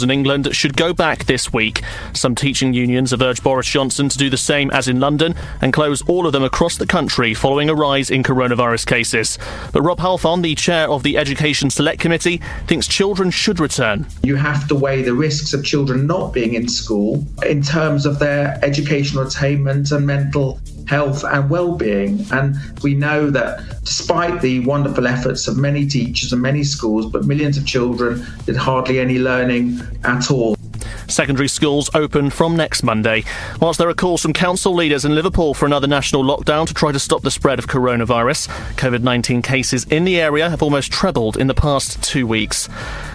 in England should go back this week. Some teaching unions have urged Boris Johnson to do the same as in London and close all of them across the country following a rise in coronavirus cases. But Rob Halfon, the chair of the Education Select Committee, thinks children should return. You have to weigh the risks of children not being in school in terms of their educational attainment and mental health and well-being. And we know that despite the wonderful efforts of many teachers and many schools but millions of children did hardly any learning at all Secondary schools open from next Monday. Whilst there are calls from council leaders in Liverpool for another national lockdown to try to stop the spread of coronavirus, COVID 19 cases in the area have almost trebled in the past two weeks.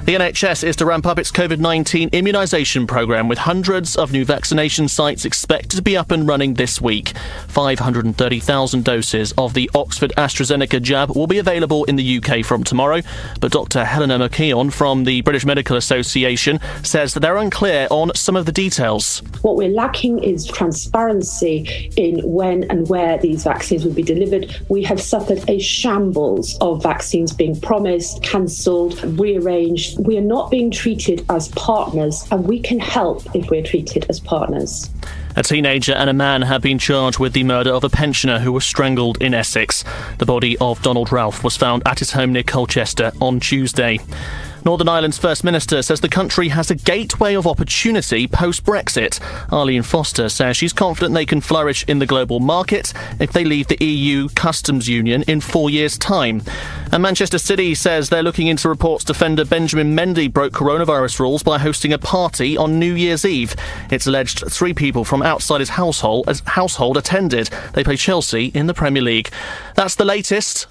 The NHS is to ramp up its COVID 19 immunisation programme with hundreds of new vaccination sites expected to be up and running this week. 530,000 doses of the Oxford AstraZeneca jab will be available in the UK from tomorrow, but Dr. Helena McKeown from the British Medical Association says that they're unclear on some of the details. What we're lacking is transparency in when and where these vaccines will be delivered. We have suffered a shambles of vaccines being promised, cancelled, rearranged we are not being treated as partners, and we can help if we're treated as partners. A teenager and a man have been charged with the murder of a pensioner who was strangled in Essex. The body of Donald Ralph was found at his home near Colchester on Tuesday. Northern Ireland's First Minister says the country has a gateway of opportunity post Brexit. Arlene Foster says she's confident they can flourish in the global market if they leave the EU customs union in four years' time. And Manchester City says they're looking into reports defender Benjamin Mendy broke coronavirus rules by hosting a party on New Year's Eve. It's alleged three people from outside his household, household attended. They play Chelsea in the Premier League. That's the latest.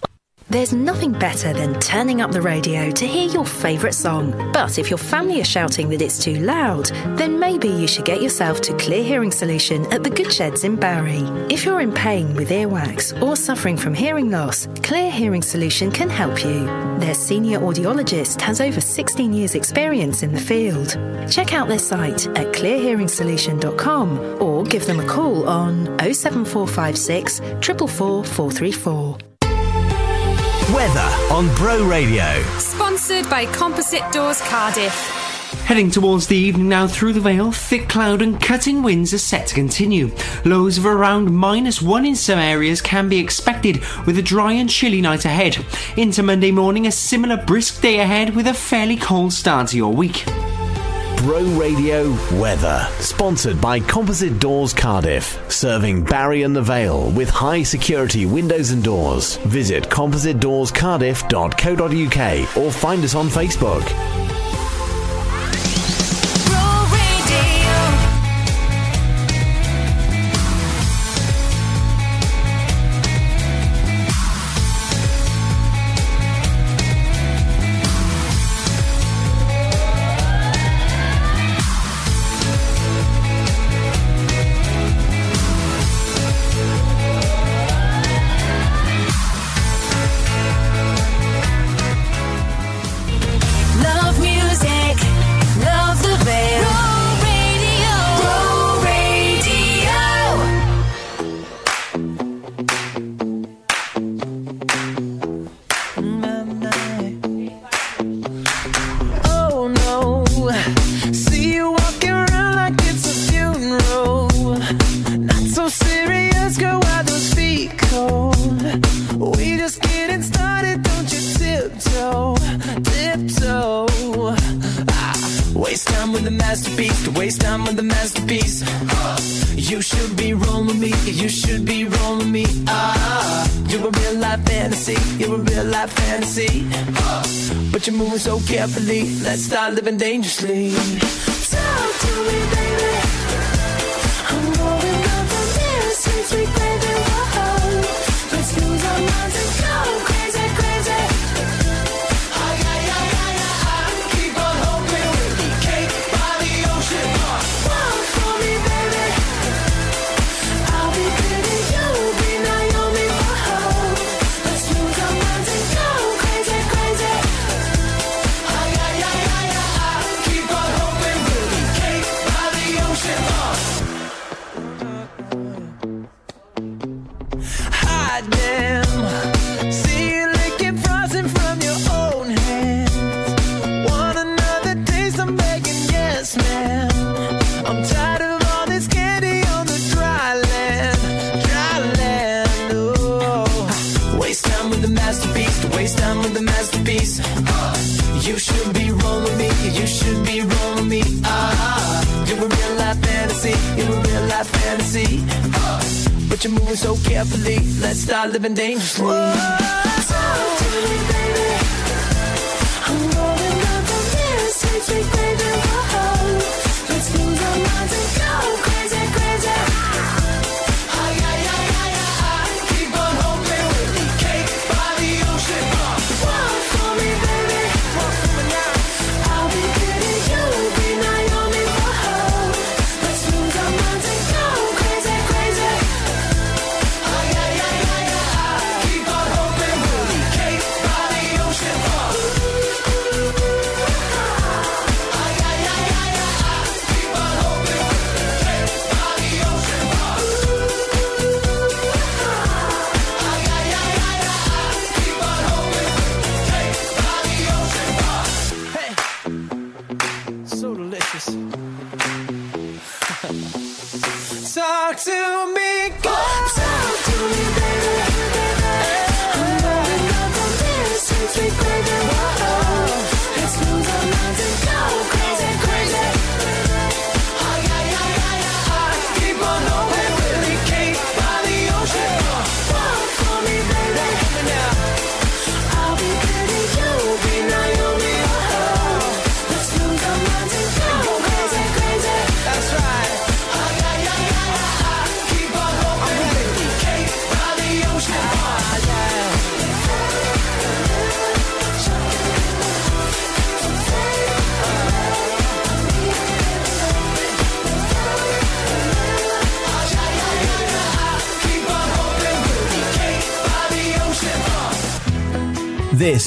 There's nothing better than turning up the radio to hear your favourite song. But if your family are shouting that it's too loud, then maybe you should get yourself to Clear Hearing Solution at the Good Sheds in Barry. If you're in pain with earwax or suffering from hearing loss, Clear Hearing Solution can help you. Their senior audiologist has over 16 years' experience in the field. Check out their site at clearhearingsolution.com or give them a call on 07456 444 434. Weather on Bro Radio. Sponsored by Composite Doors Cardiff. Heading towards the evening now through the Vale, thick cloud and cutting winds are set to continue. Lows of around minus one in some areas can be expected with a dry and chilly night ahead. Into Monday morning, a similar brisk day ahead with a fairly cold start to your week. Bro Radio Weather. Sponsored by Composite Doors Cardiff. Serving Barry and the Vale with high security windows and doors. Visit compositedoorscardiff.co.uk or find us on Facebook.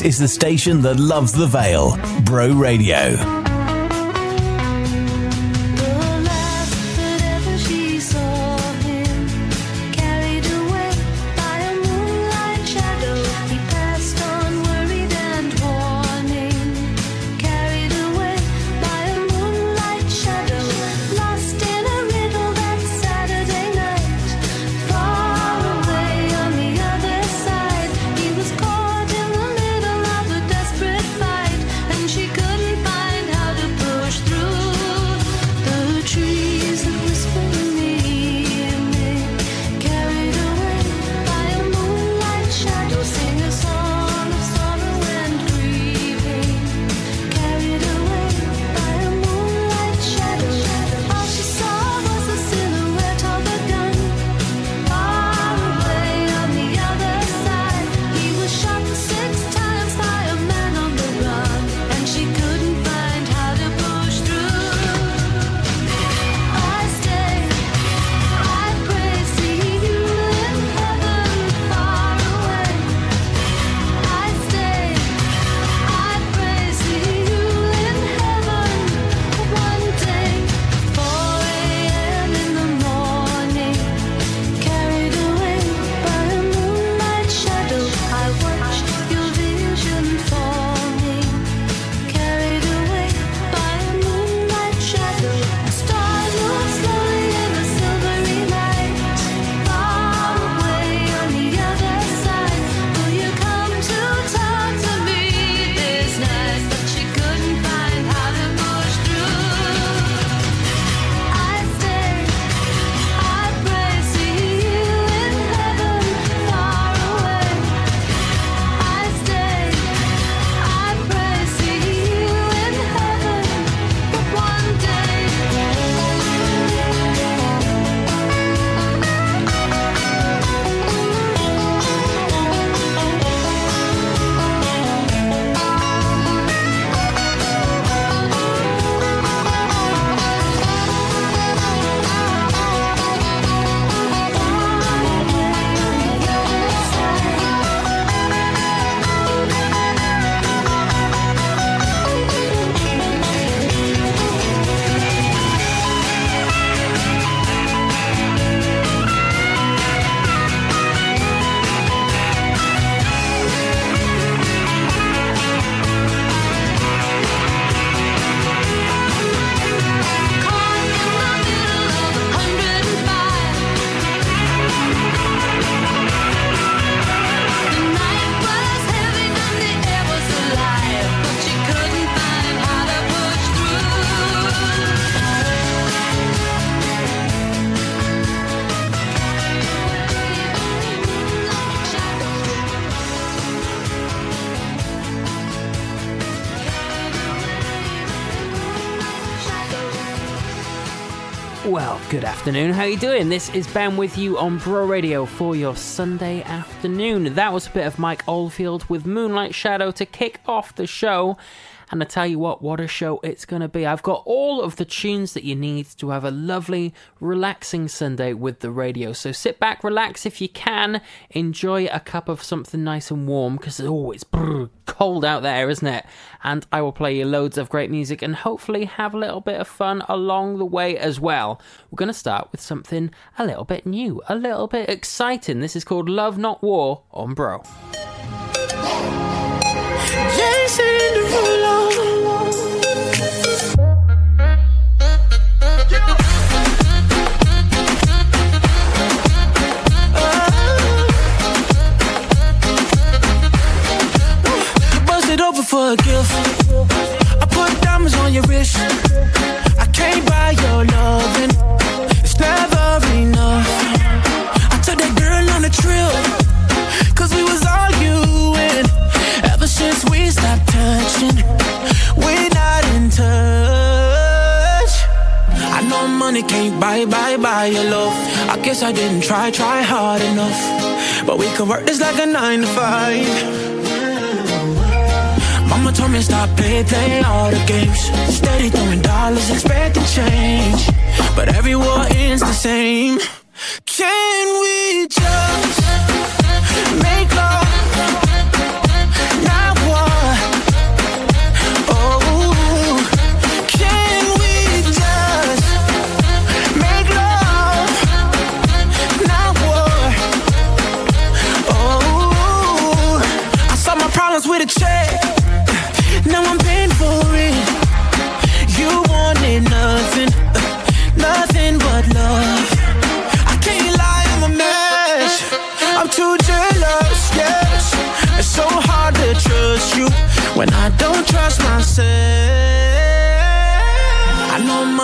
Is the station that loves the Vale, Bro Radio. Afternoon. How you doing? This is Ben with you on Bro Radio for your Sunday afternoon. That was a bit of Mike Oldfield with Moonlight Shadow to kick off the show. And I tell you what, what a show it's going to be. I've got all of the tunes that you need to have a lovely, relaxing Sunday with the radio. So sit back, relax if you can, enjoy a cup of something nice and warm because it's brr, cold out there, isn't it? And I will play you loads of great music and hopefully have a little bit of fun along the way as well. We're going to start with something a little bit new, a little bit exciting. This is called Love Not War on Bro. We could work this like a nine to five. Mama told me stop play, play all the games. Steady throwing dollars, expecting change. But every war ends the same.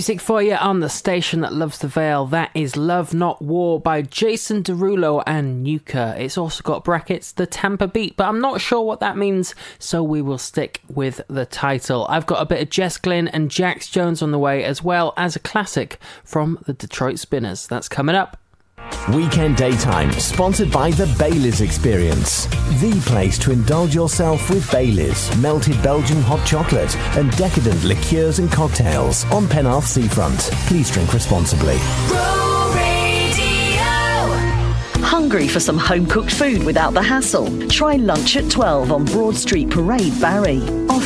Music for you on the station that loves the Vale. That is Love Not War by Jason Derulo and Nuka. It's also got brackets, the Tampa Beat, but I'm not sure what that means, so we will stick with the title. I've got a bit of Jess Glynne and Jax Jones on the way, as well as a classic from the Detroit Spinners. That's coming up. Weekend Daytime, sponsored by the Baileys Experience. The place to indulge yourself with Baileys, melted Belgian hot chocolate, and decadent liqueurs and cocktails on Penarth Seafront. Please drink responsibly. Hungry for some home cooked food without the hassle? Try Lunch at 12 on Broad Street Parade, Barry.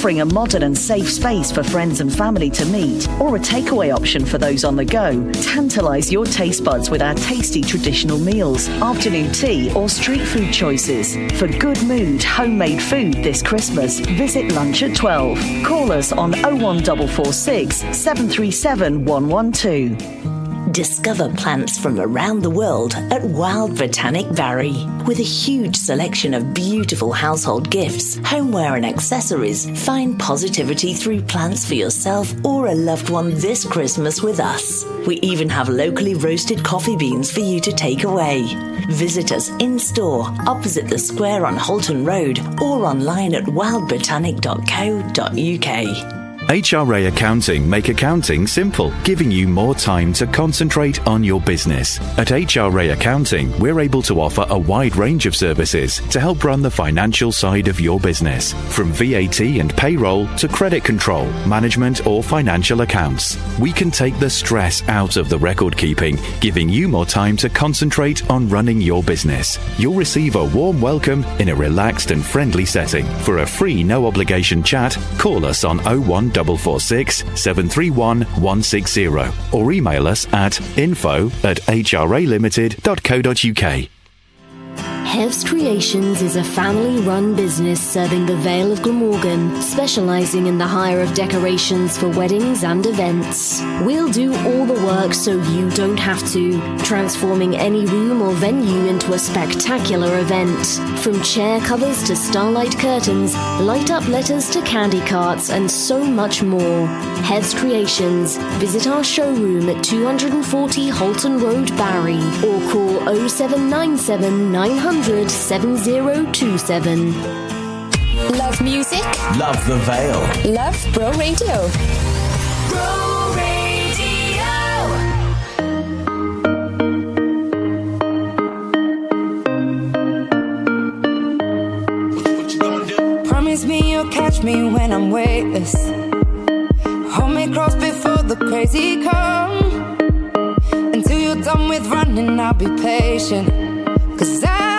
Offering a modern and safe space for friends and family to meet, or a takeaway option for those on the go, tantalise your taste buds with our tasty traditional meals, afternoon tea, or street food choices. For good mood, homemade food this Christmas, visit Lunch at 12. Call us on 01446 737 112. Discover plants from around the world at Wild Botanic Barry. With a huge selection of beautiful household gifts, homeware, and accessories, find positivity through plants for yourself or a loved one this Christmas with us. We even have locally roasted coffee beans for you to take away. Visit us in store opposite the square on Holton Road or online at wildbotanic.co.uk. HRA Accounting make accounting simple, giving you more time to concentrate on your business. At HRA Accounting, we're able to offer a wide range of services to help run the financial side of your business, from VAT and payroll to credit control, management, or financial accounts. We can take the stress out of the record keeping, giving you more time to concentrate on running your business. You'll receive a warm welcome in a relaxed and friendly setting. For a free, no obligation chat, call us on oh 01446 731 160 or email us at info at hralimited.co.uk. Hev's Creations is a family run business serving the Vale of Glamorgan, specializing in the hire of decorations for weddings and events. We'll do all the work so you don't have to, transforming any room or venue into a spectacular event. From chair covers to starlight curtains, light up letters to candy carts, and so much more. Hev's Creations. Visit our showroom at 240 Holton Road, Barry, or call 0797 900 7027. Love music? Love the Vale. Love Bro Radio. Bro radio. Promise me you'll catch me when I'm weightless. Hold me close before the crazy come. Until you're done with running, I'll be patient. Cause I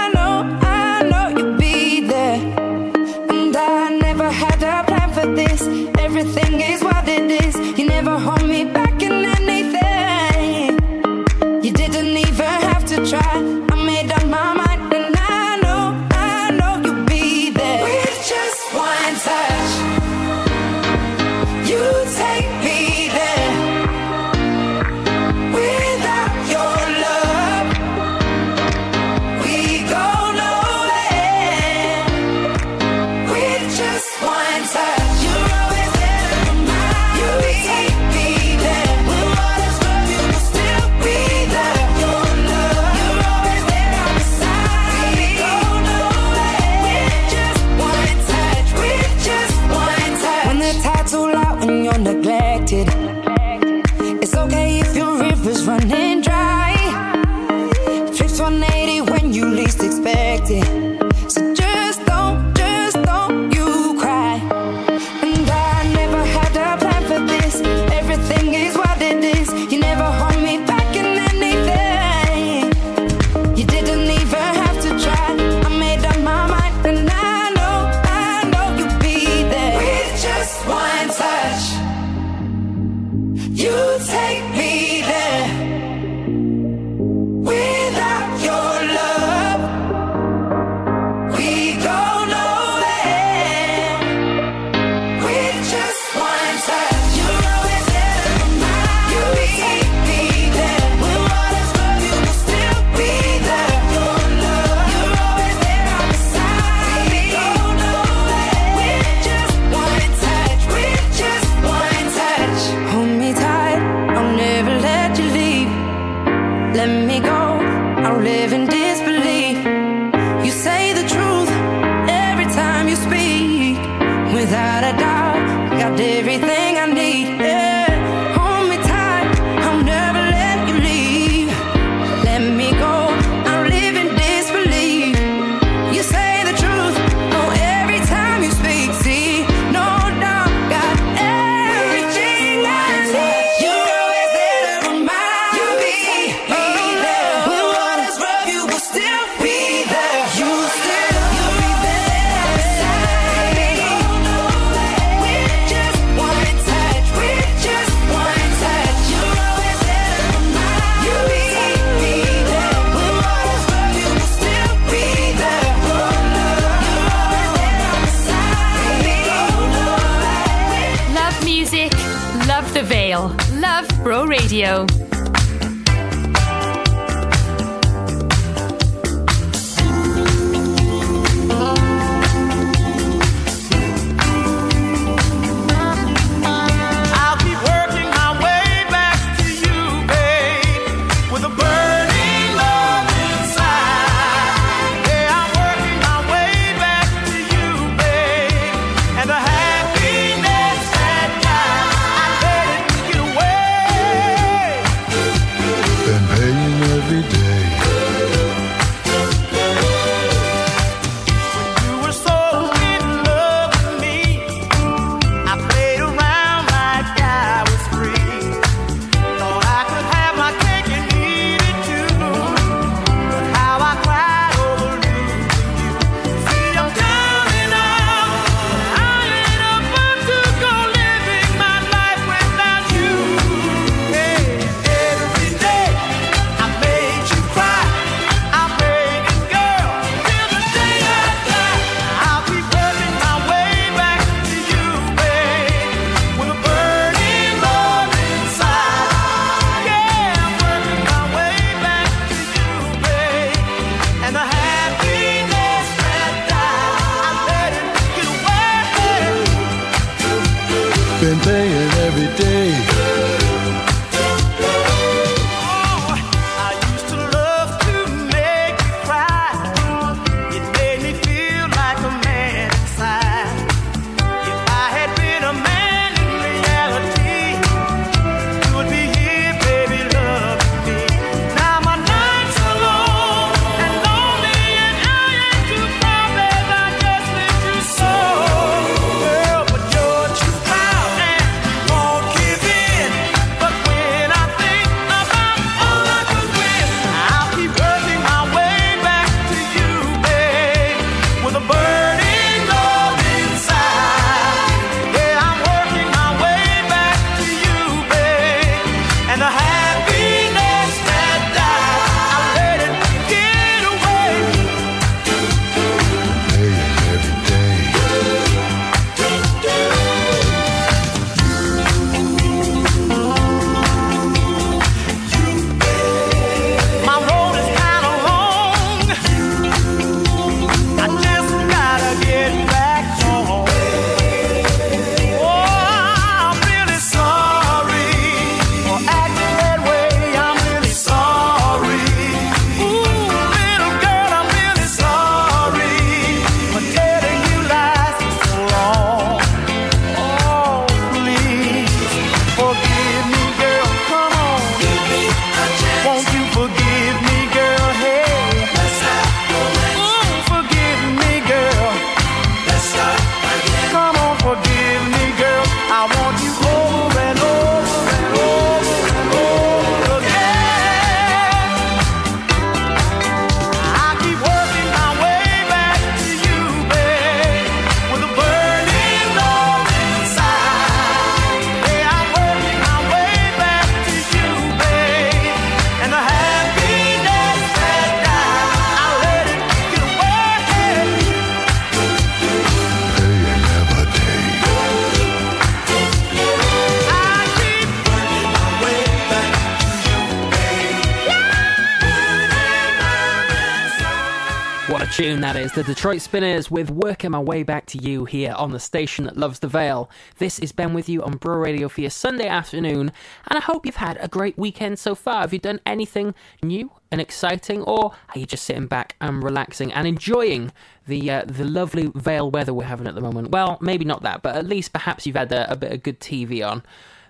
The Detroit Spinners with Working My Way Back to You here on the station that loves the Vale. This is Ben with you on Bro Radio for your Sunday afternoon, and I hope you've had a great weekend so far. Have you done anything new and exciting, or are you just sitting back and relaxing and enjoying the uh, the lovely Vale weather we're having at the moment? Well, maybe not that, but at least perhaps you've had a, a bit of good TV on.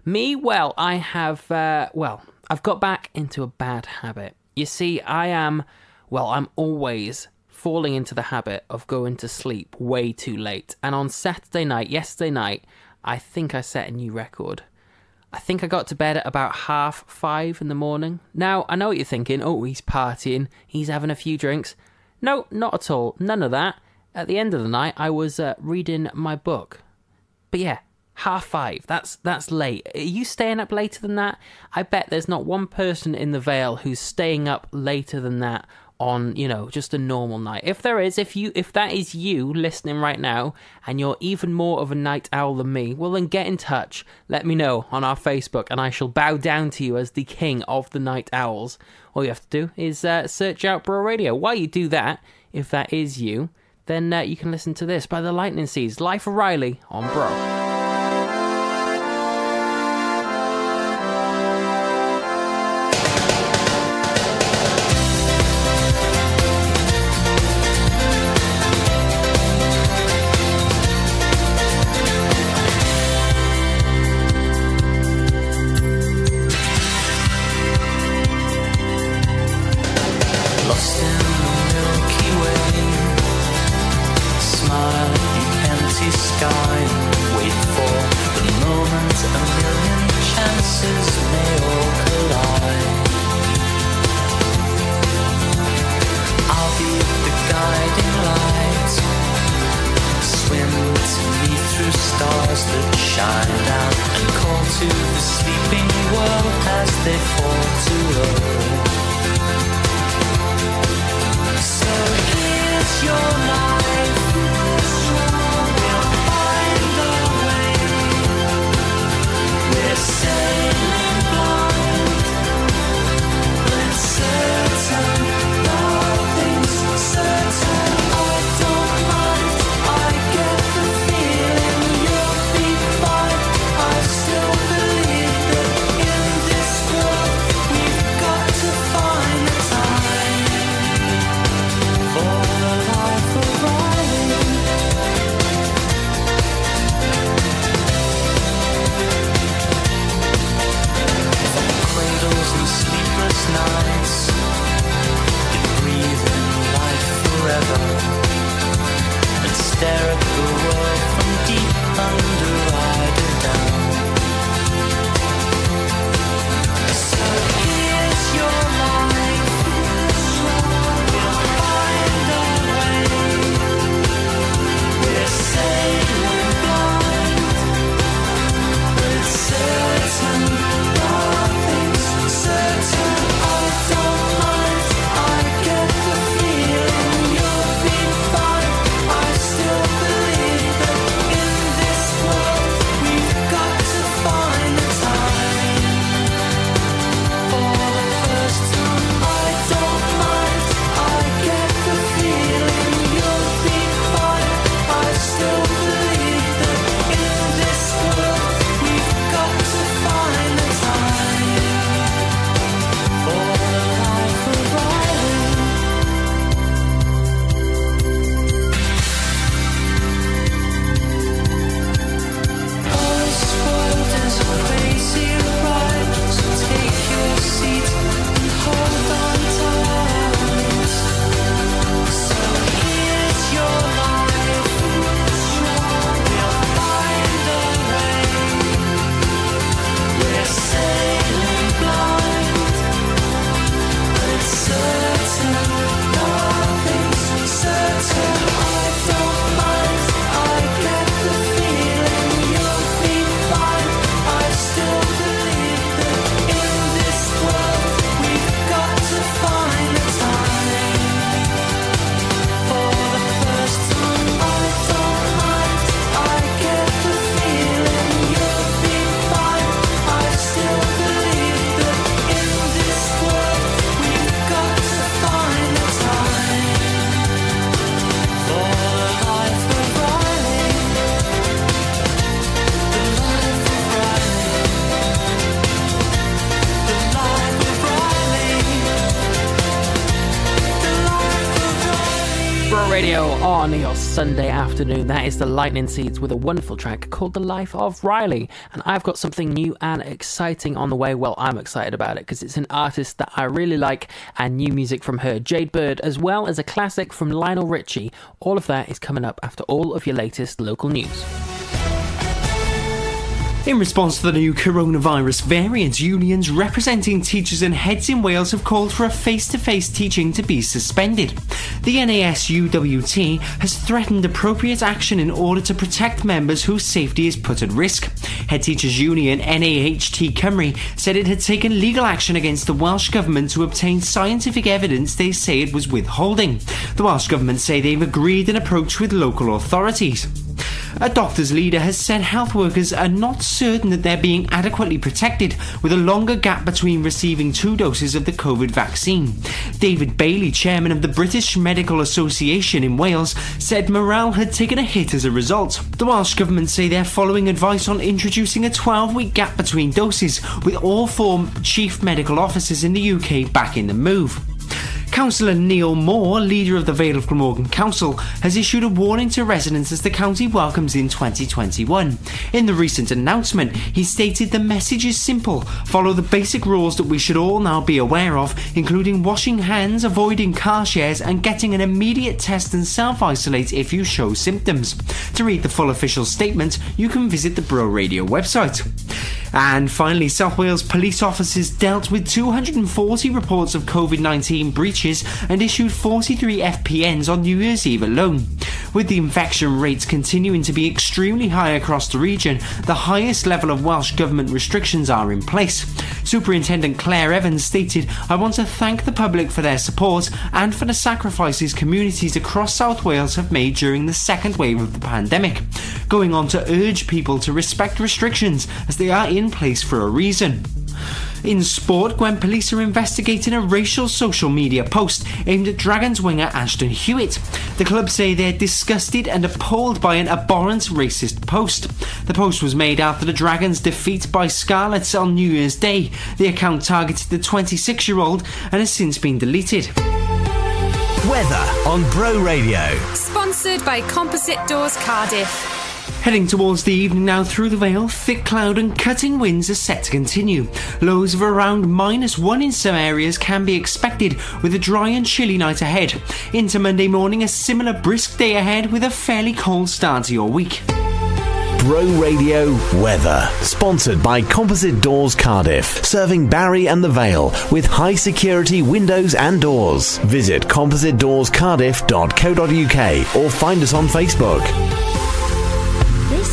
Me, well, I have, uh, well, I've got back into a bad habit. You see, I am, well, I'm always falling into the habit of going to sleep way too late. And on Saturday night, yesterday night, I think I set a new record. I think I got to bed at about half five in the morning. Now, I know what you're thinking. Oh, he's partying, he's having a few drinks. No, not at all. None of that. At the end of the night, I was uh, reading my book. But yeah, half five. That's that's late. Are you staying up later than that? I bet there's not one person in the Vale who's staying up later than that on you know just a normal night. If there is, if you if that is you listening right now, and you're even more of a night owl than me, well then get in touch. Let me know on our Facebook, and I shall bow down to you as the king of the night owls. All you have to do is uh, search out Bro Radio. While you do that, if that is you, then uh, you can listen to this by the Lightning Seeds, Life of Riley on Bro. Sunday afternoon. That is the Lightning Seeds with a wonderful track called The Life of Riley. And I've got something new and exciting on the way. Well, I'm excited about it because it's an artist that I really like and new music from her, Jade Bird, as well as a classic from Lionel Richie. All of that is coming up after all of your latest local news. In response to the new coronavirus variant, unions representing teachers and heads in Wales have called for a face to face teaching to be suspended. The NASUWT has threatened appropriate action in order to protect members whose safety is put at risk. Head Teachers Union NAHT Cymru said it had taken legal action against the Welsh Government to obtain scientific evidence they say it was withholding. The Welsh Government say they've agreed an approach with local authorities. A doctor's leader has said health workers are not certain that they're being adequately protected with a longer gap between receiving two doses of the COVID vaccine. David Bailey, chairman of the British Medical Association in Wales, said morale had taken a hit as a result. The Welsh government say they're following advice on introducing a 12 week gap between doses, with all four chief medical officers in the UK back in the move. Councillor Neil Moore, leader of the Vale of Glamorgan Council, has issued a warning to residents as the county welcomes in 2021. In the recent announcement, he stated the message is simple follow the basic rules that we should all now be aware of, including washing hands, avoiding car shares, and getting an immediate test and self isolate if you show symptoms. To read the full official statement, you can visit the Bro Radio website. And finally, South Wales police officers dealt with 240 reports of COVID 19 breaches and issued 43 FPNs on New Year's Eve alone. With the infection rates continuing to be extremely high across the region, the highest level of Welsh Government restrictions are in place. Superintendent Claire Evans stated, I want to thank the public for their support and for the sacrifices communities across South Wales have made during the second wave of the pandemic. Going on to urge people to respect restrictions as they are in place for a reason. In sport, Gwent police are investigating a racial social media post aimed at Dragons winger Ashton Hewitt. The club say they're disgusted and appalled by an abhorrent racist post. The post was made after the Dragons' defeat by Scarlets on New Year's Day. The account targeted the 26 year old and has since been deleted. Weather on Bro Radio. Sponsored by Composite Doors Cardiff. Heading towards the evening now through the Vale, thick cloud and cutting winds are set to continue. Lows of around minus one in some areas can be expected with a dry and chilly night ahead. Into Monday morning, a similar brisk day ahead with a fairly cold start to your week. Bro Radio Weather. Sponsored by Composite Doors Cardiff. Serving Barry and the Vale with high security windows and doors. Visit compositedoorscardiff.co.uk or find us on Facebook. They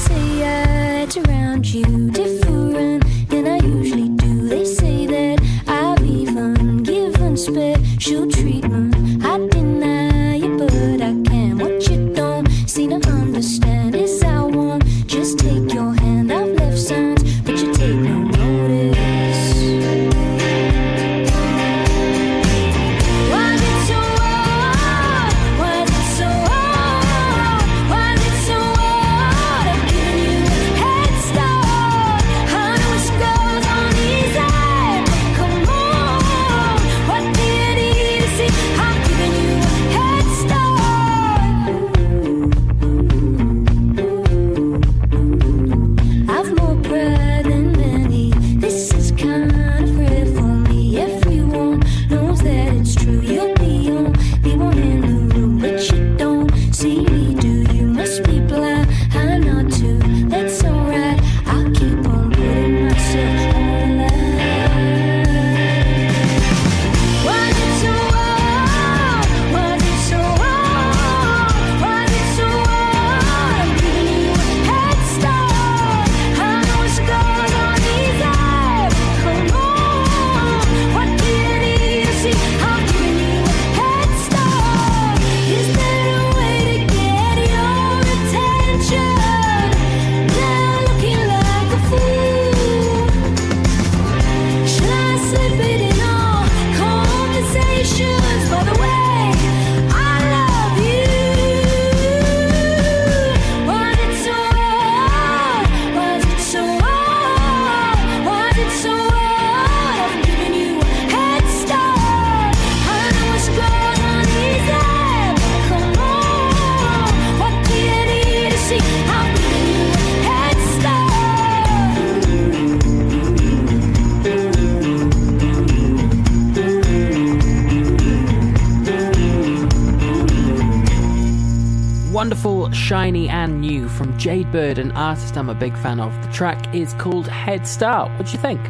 Jade Bird, an artist I'm a big fan of. The track is called Head Start. What do you think?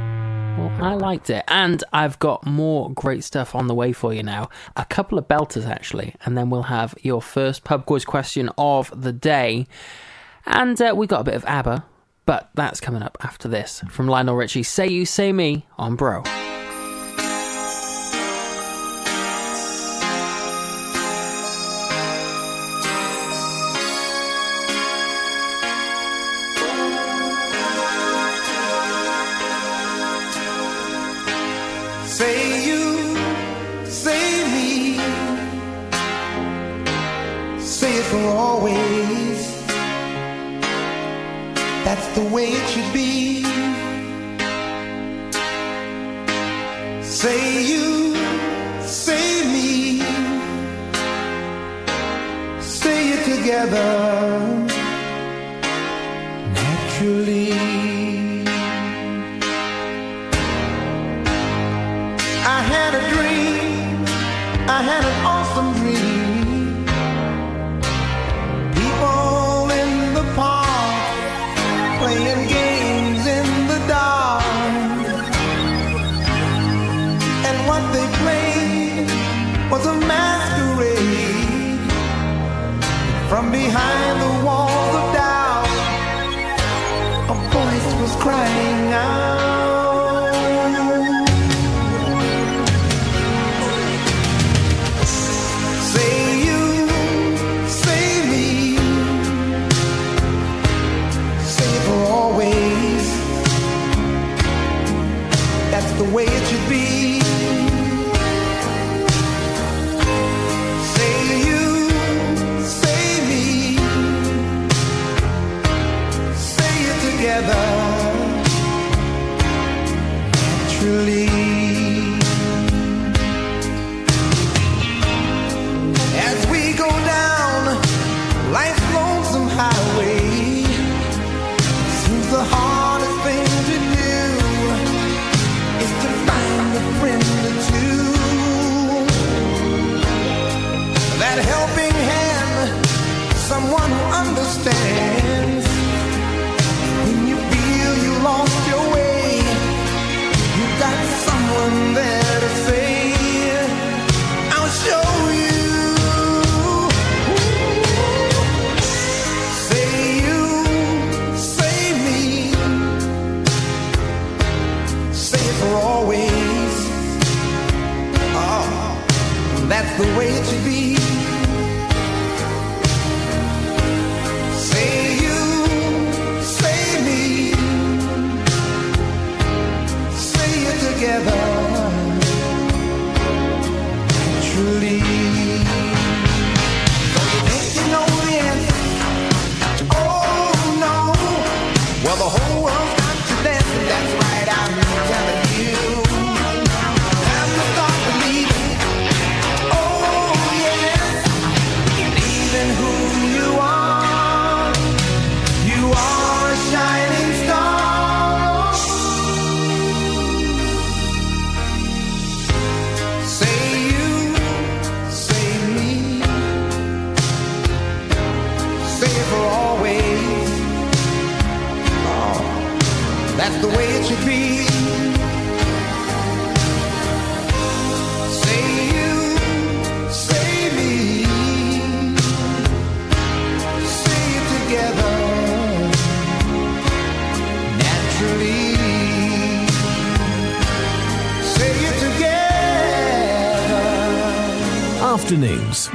Well, I liked it. And I've got more great stuff on the way for you now. A couple of belters, actually. And then we'll have your first pub quiz question of the day. And uh, we got a bit of ABBA, but that's coming up after this from Lionel Richie. Say You, Say Me on Bro.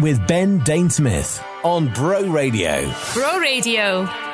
with Ben Dane on Bro Radio. Bro Radio.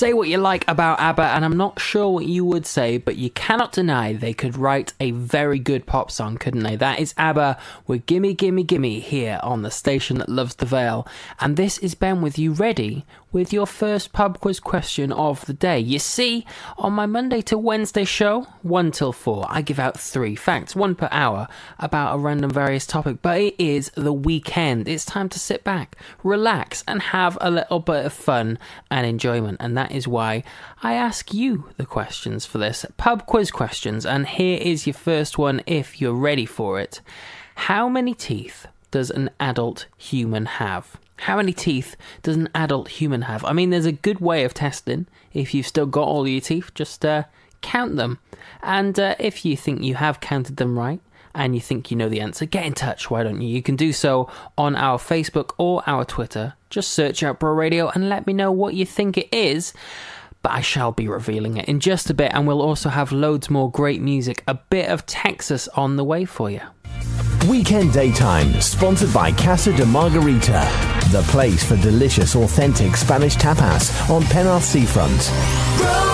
Say what you like about ABBA, and I'm not sure what you would say, but you cannot deny they could write a very good pop song, couldn't they? That is ABBA with Gimme Gimme Gimme here on the station that loves the Vale. And this is Ben with you ready with your first pub quiz question of the day. You see, on my Monday to Wednesday show, 1 till 4, I give out three facts, one per hour, about a random various topic, but it is the weekend. It's time to sit back, relax, and have a little bit of fun and enjoyment. And that is why I ask you the questions for this pub quiz questions. And here is your first one if you're ready for it. How many teeth does an adult human have? How many teeth does an adult human have? I mean, there's a good way of testing. If you've still got all your teeth, just uh, count them. And uh, if you think you have counted them right, and you think you know the answer, get in touch, why don't you? You can do so on our Facebook or our Twitter. Just search out Bro Radio and let me know what you think it is. But I shall be revealing it in just a bit, and we'll also have loads more great music, a bit of Texas on the way for you. Weekend Daytime, sponsored by Casa de Margarita, the place for delicious, authentic Spanish tapas on Penarth Seafront.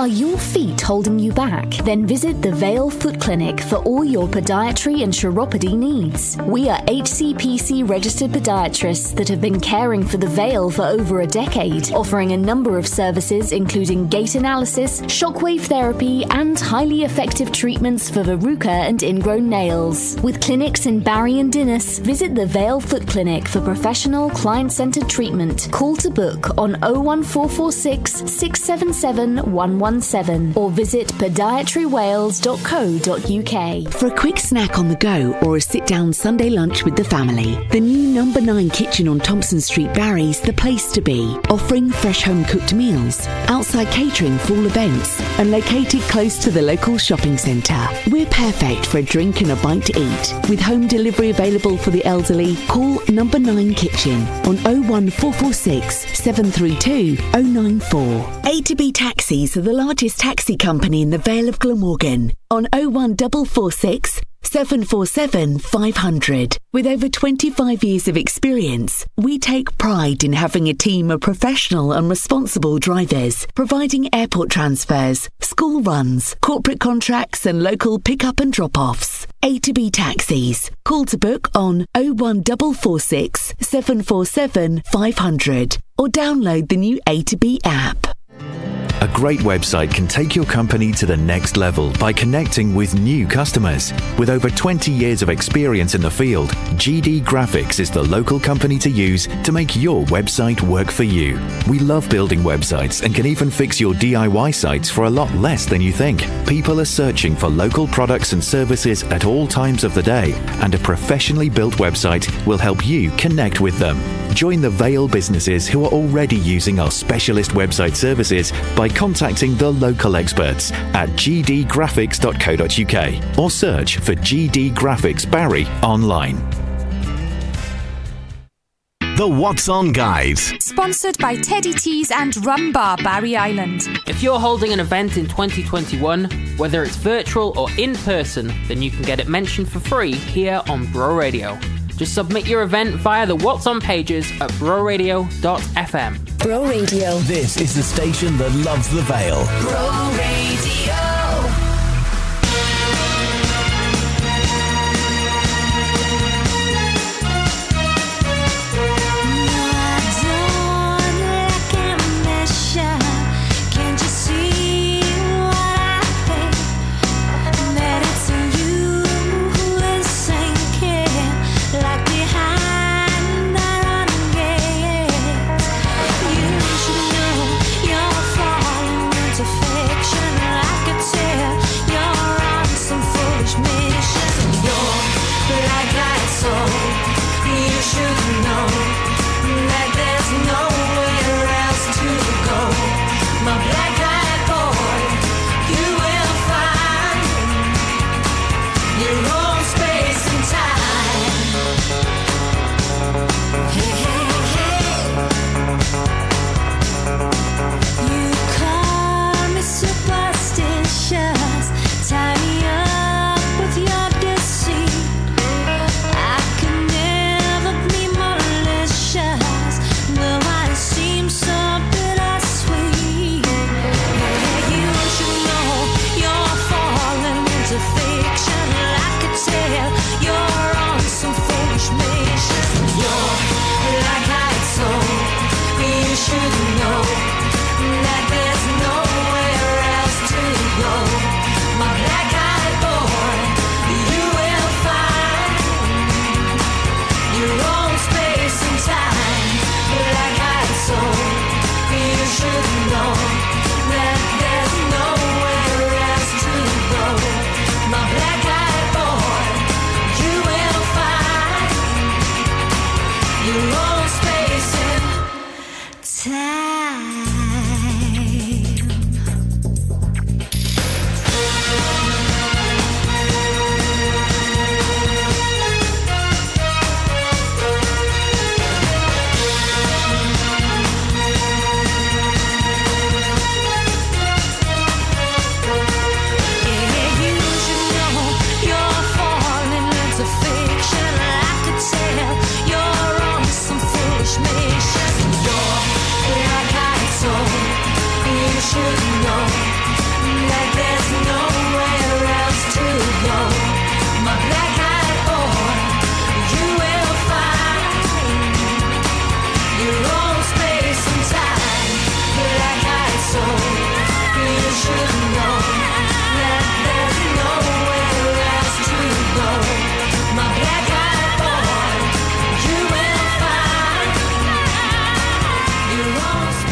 Are your feet holding you back? Then visit the Vale Foot Clinic for all your podiatry and chiropody needs. We are HCPC registered podiatrists that have been caring for the Vale for over a decade, offering a number of services including gait analysis, shockwave therapy, and highly effective treatments for verruca and ingrown nails. With clinics in Barry and Dinas, visit the Vale Foot Clinic for professional client centered treatment. Call to book on 01446 677 117 or visit podiatrywales.co.uk. For a quick snack on the go or a sit down Sunday lunch with the family, the new number 9 kitchen on Thompson Street, Barry's the place to be, offering fresh home cooked meals, outside catering for all events, and located close to the local shopping centre. We're perfect for a drink and a bite to eat. With home delivery available for the elderly, call number 9 kitchen on 01446 732 094. A to B taxis are the largest taxi company in the Vale of Glamorgan on 01446 747 500. With over 25 years of experience, we take pride in having a team of professional and responsible drivers, providing airport transfers, school runs, corporate contracts, and local pick-up and drop-offs. A to B taxis. Call to book on 01446 747 500 or download the new A to B app. A great website can take your company to the next level by connecting with new customers. With over 20 years of experience in the field, GD Graphics is the local company to use to make your website work for you. We love building websites and can even fix your DIY sites for a lot less than you think. People are searching for local products and services at all times of the day, and a professionally built website will help you connect with them. Join the Vale businesses who are already using our specialist website services by contacting the local experts at gdgraphics.co.uk or search for GD Graphics Barry online. The What's On Guide. Sponsored by Teddy Tees and Rum Bar Barry Island. If you're holding an event in 2021, whether it's virtual or in person, then you can get it mentioned for free here on Bro Radio. Just submit your event via the What's On pages at broradio.fm. Bro Radio. This is the station that loves the Vale. Bro Radio.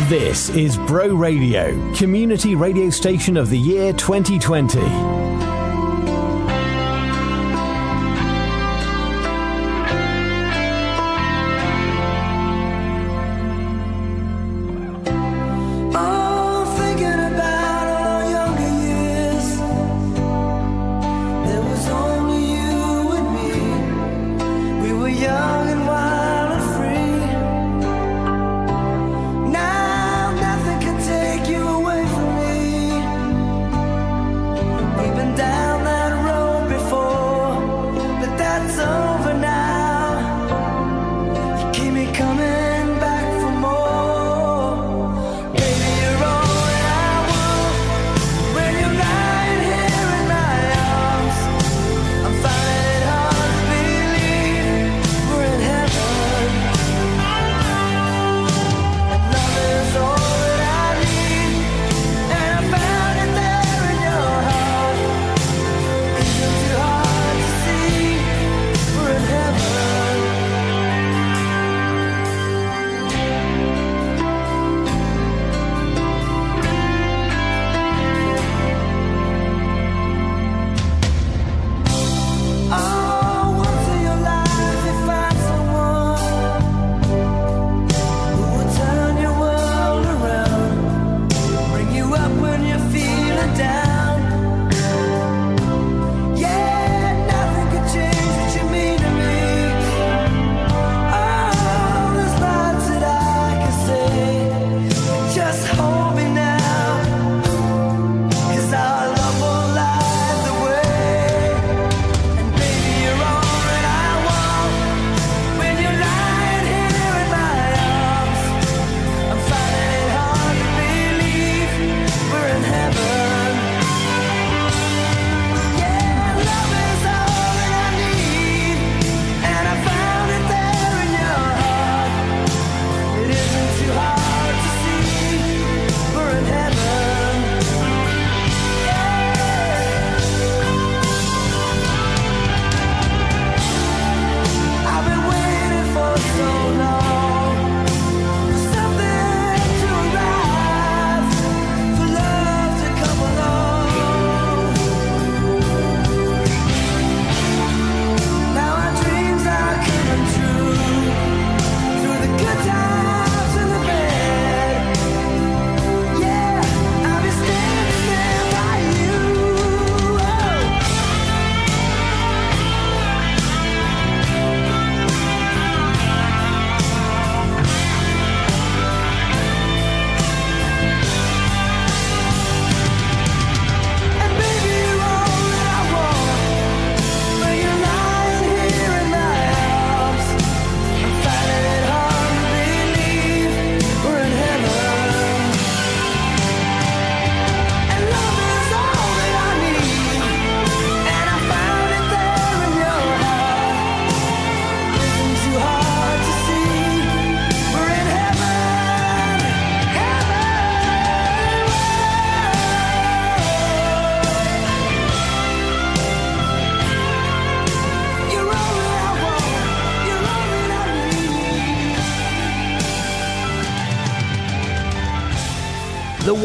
This is Bro Radio, community radio station of the year 2020.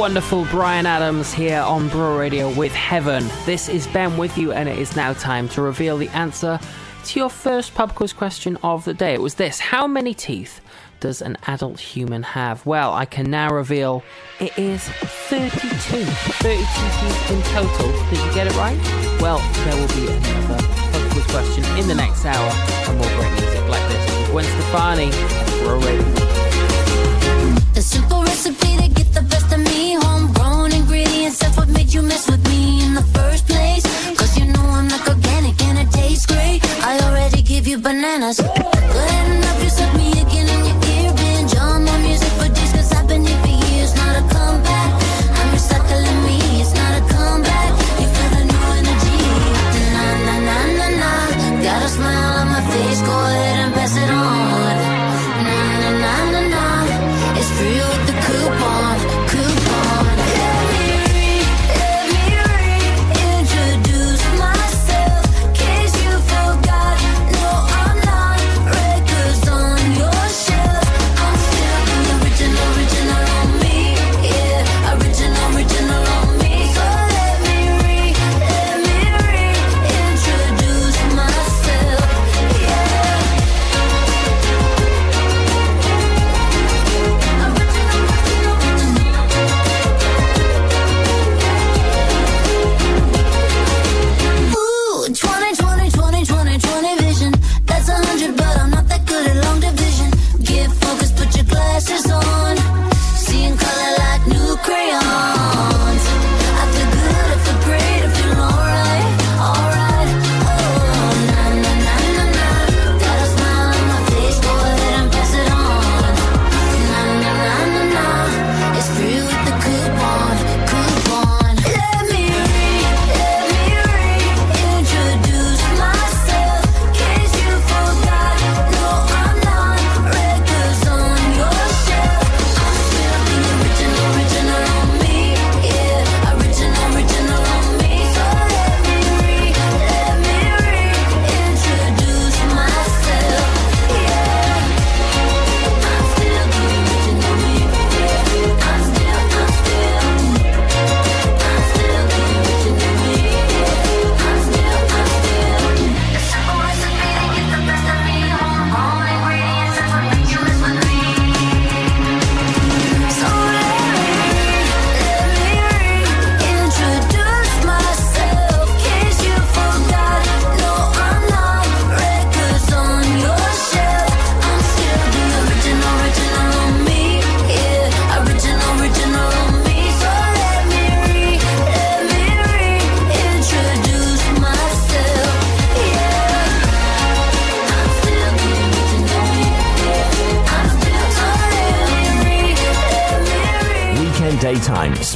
wonderful Bryan Adams here on Bro Radio with Heaven. This is Ben with you, and it is now time to reveal the answer to your first pub quiz question of the day. It was this How many teeth does an adult human have? Well, I can now reveal it is 32. 32 teeth in total. Did you get it right? Well, there will be another pub quiz question in the next hour, and more great music like this. Gwen Stefani, Bro Radio. You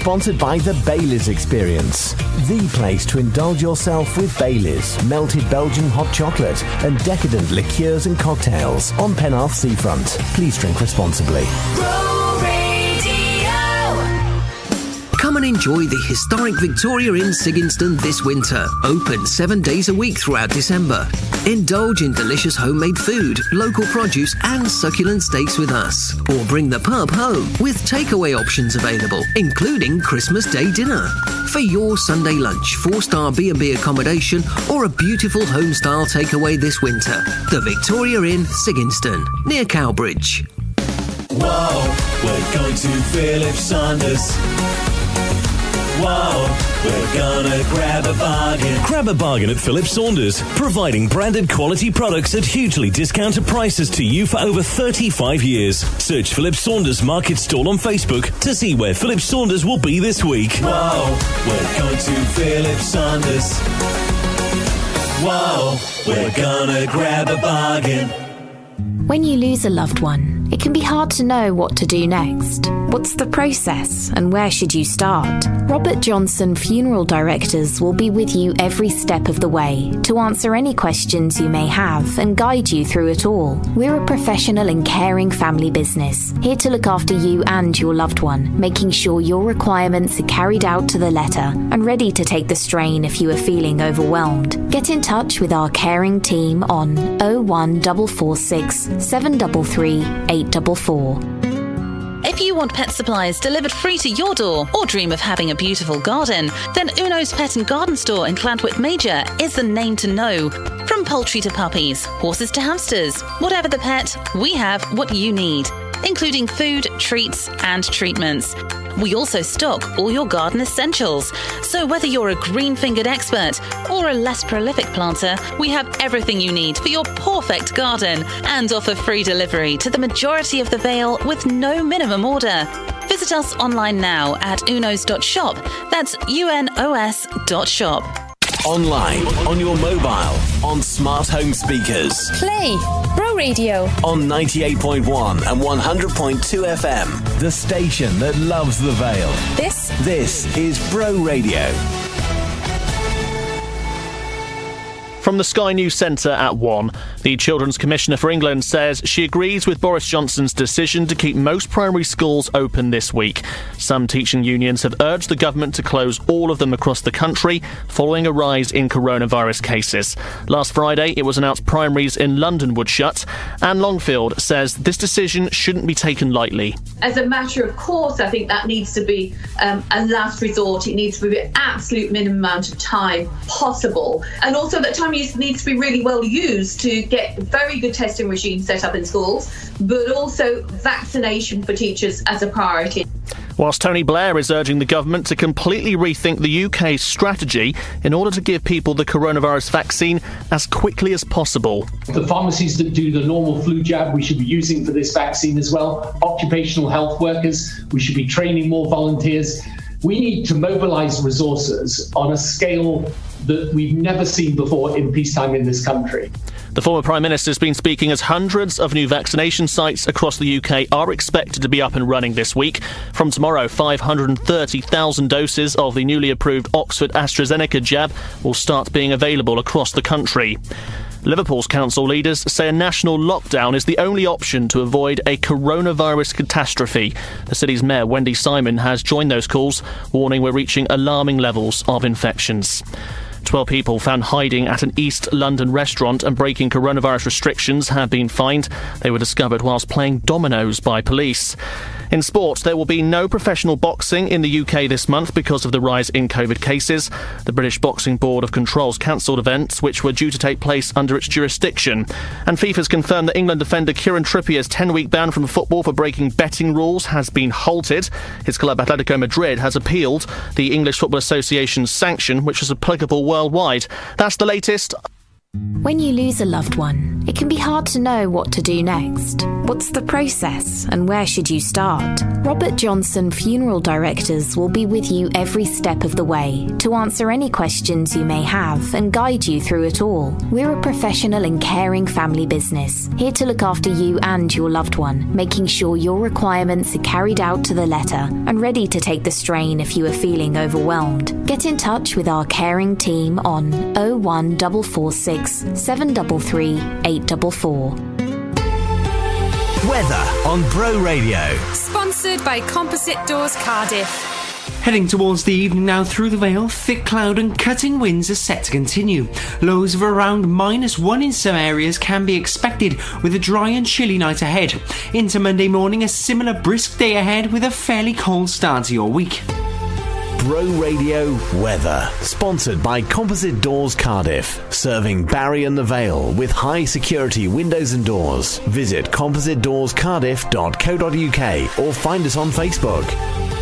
sponsored by the Baileys Experience. The place to indulge yourself with Baileys, melted Belgian hot chocolate, and decadent liqueurs and cocktails on Penarth Seafront. Please drink responsibly. Come and enjoy the historic Victoria Inn Sigingstone this winter. Open seven days a week throughout December. Indulge in delicious homemade food, local produce, and succulent steaks with us. Or bring the pub home with takeaway options available, including Christmas Day dinner. For your Sunday lunch, four-star B&B accommodation, or a beautiful home-style takeaway this winter. The Victoria Inn Sigingstone, near Cowbridge. Whoa, we're going to Philip Saunders. Whoa, we're gonna grab a bargain. Grab a bargain at Philip Saunders, providing branded quality products at hugely discounted prices to you for over 35 years. Search Philip Saunders Market Stall on Facebook to see where Philip Saunders will be this week. Whoa, we're going to Philip Saunders. Whoa, we're gonna grab a bargain. When you lose a loved one, it can be hard to know what to do next. What's the process and where should you start? Robert Johnson Funeral Directors will be with you every step of the way to answer any questions you may have and guide you through it all. We're a professional and caring family business, here to look after you and your loved one, making sure your requirements are carried out to the letter and ready to take the strain if you are feeling overwhelmed. Get in touch with our caring team on 01446 733 844. If you want pet supplies delivered free to your door or dream of having a beautiful garden, then Uno's Pet and Garden Store in Llantwit Major is the name to know. From poultry to puppies, horses to hamsters, whatever the pet, we have what you need, including food, treats, and treatments. We also stock all your garden essentials. So whether you're a green fingered expert or a less prolific planter, we have everything you need for your perfect garden and offer free delivery to the majority of the Vale with no minimum order. Visit us online now at unos.shop. That's U-N-O-S dot shop. Online, on your mobile, on smart home speakers, Play Bro Radio. on 98.1 and 100.2 FM. The station that loves the Vale. This This is Bro Radio. From the Sky News Centre at 1, the Children's Commissioner for England says she agrees with Boris Johnson's decision to keep most primary schools open this week. Some teaching unions have urged the government to close all of them across the country following a rise in coronavirus cases. Last Friday, it was announced primaries in London would shut. Anne Longfield says this decision shouldn't be taken lightly. As a matter of course, I think that needs to be um, a last resort. It needs to be the absolute minimum amount of time possible. And also, that time needs to be really well used to get very good testing regimes set up in schools, but also vaccination for teachers as a priority. Whilst Tony Blair is urging the government to completely rethink the UK's strategy in order to give people the coronavirus vaccine as quickly as possible. The pharmacies that do the normal flu jab, we should be using for this vaccine as well. Occupational health workers, we should be training more volunteers. We need to mobilize resources on a scale that we've never seen before in peacetime in this country. The former Prime Minister has been speaking as hundreds of new vaccination sites across the UK are expected to be up and running this week. From tomorrow, 530,000 doses of the newly approved Oxford AstraZeneca jab will start being available across the country. Liverpool's council leaders say a national lockdown is the only option to avoid a coronavirus catastrophe. The city's mayor, Wendy Simon, has joined those calls, warning we're reaching alarming levels of infections. 12 people found hiding at an East London restaurant and breaking coronavirus restrictions have been fined. They were discovered whilst playing dominoes by police. In sport, there will be no professional boxing in the UK this month because of the rise in COVID cases. The British Boxing Board of Control's cancelled events which were due to take place under its jurisdiction. And FIFA's confirmed that England defender Kieran Trippier's 10 week ban from football for breaking betting rules has been halted. His club Atletico Madrid has appealed the English Football Association's sanction, which is applicable worldwide. That's the latest. When you lose a loved one, it can be hard to know what to do next. What's the process and where should you start? Robert Johnson Funeral Directors will be with you every step of the way to answer any questions you may have and guide you through it all. We're a professional and caring family business, here to look after you and your loved one, making sure your requirements are carried out to the letter and ready to take the strain if you are feeling overwhelmed. Get in touch with our caring team on 01446 733 844. Weather on Bro Radio. Sponsored by Composite Doors Cardiff. Heading towards the evening now through the Vale, thick cloud and cutting winds are set to continue. Lows of around minus one in some areas can be expected with a dry and chilly night ahead. Into Monday morning, a similar brisk day ahead with a fairly cold start to your week. Bro Radio Weather. Sponsored by Composite Doors Cardiff. Serving Barry and the Vale with high security windows and doors. Visit compositedoorscardiff.co.uk or find us on Facebook.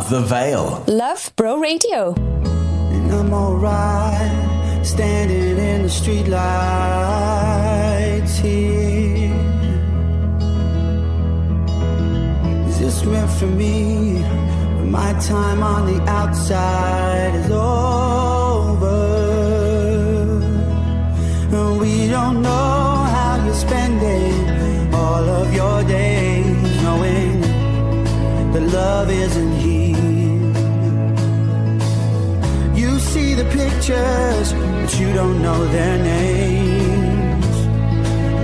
Above the Vale. Love Bro Radio. And I'm alright standing in the here. Is this meant for me? My time on the outside is over. pictures, but you don't know their names.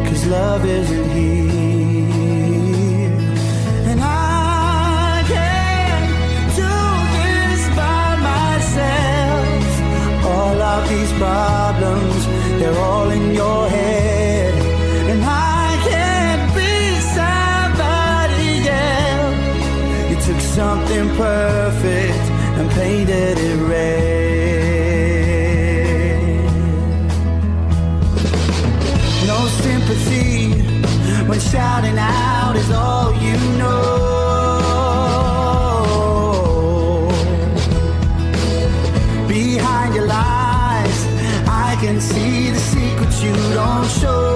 Cause love isn't here. And I can't do this by myself. All of these problems, they're all in your head. And I can't be somebody else. You took something perfect and painted it red. shouting out is all you know. Behind your lies, I can see the secrets you don't show.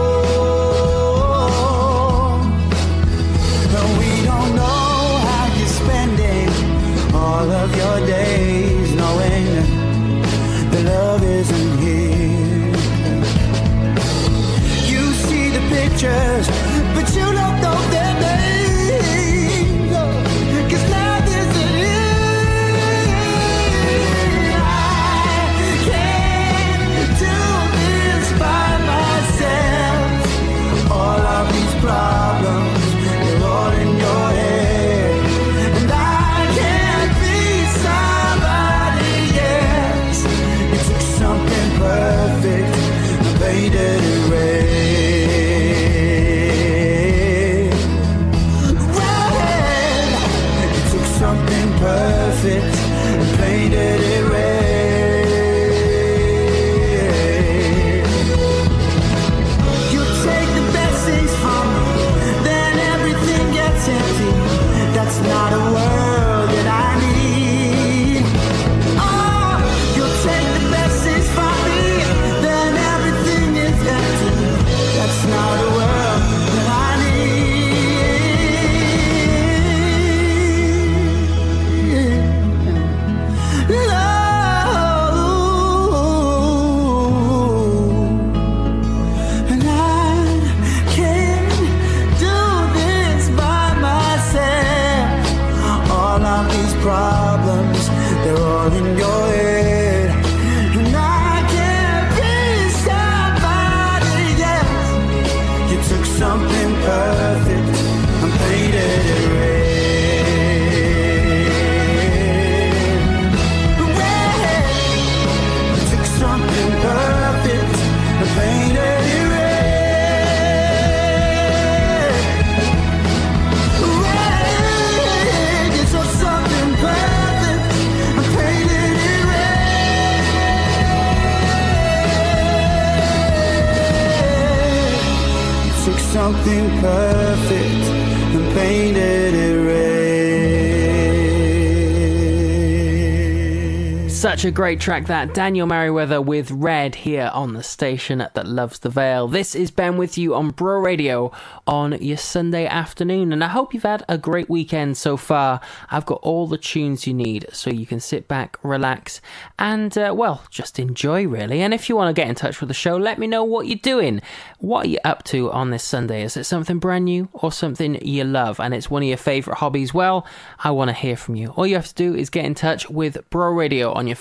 Such a great track that Daniel Merriweather with Red here on the station that loves the Vale. This is Ben with you on Bro Radio on your Sunday afternoon, and I hope you've had a great weekend so far. I've got all the tunes you need so you can sit back, relax, and uh, well, just enjoy really. And if you want to get in touch with the show, let me know what you're doing. What are you up to on this Sunday? Is it something brand new or something you love and it's one of your favourite hobbies? Well, I want to hear from you. All you have to do is get in touch with Bro Radio on your Facebook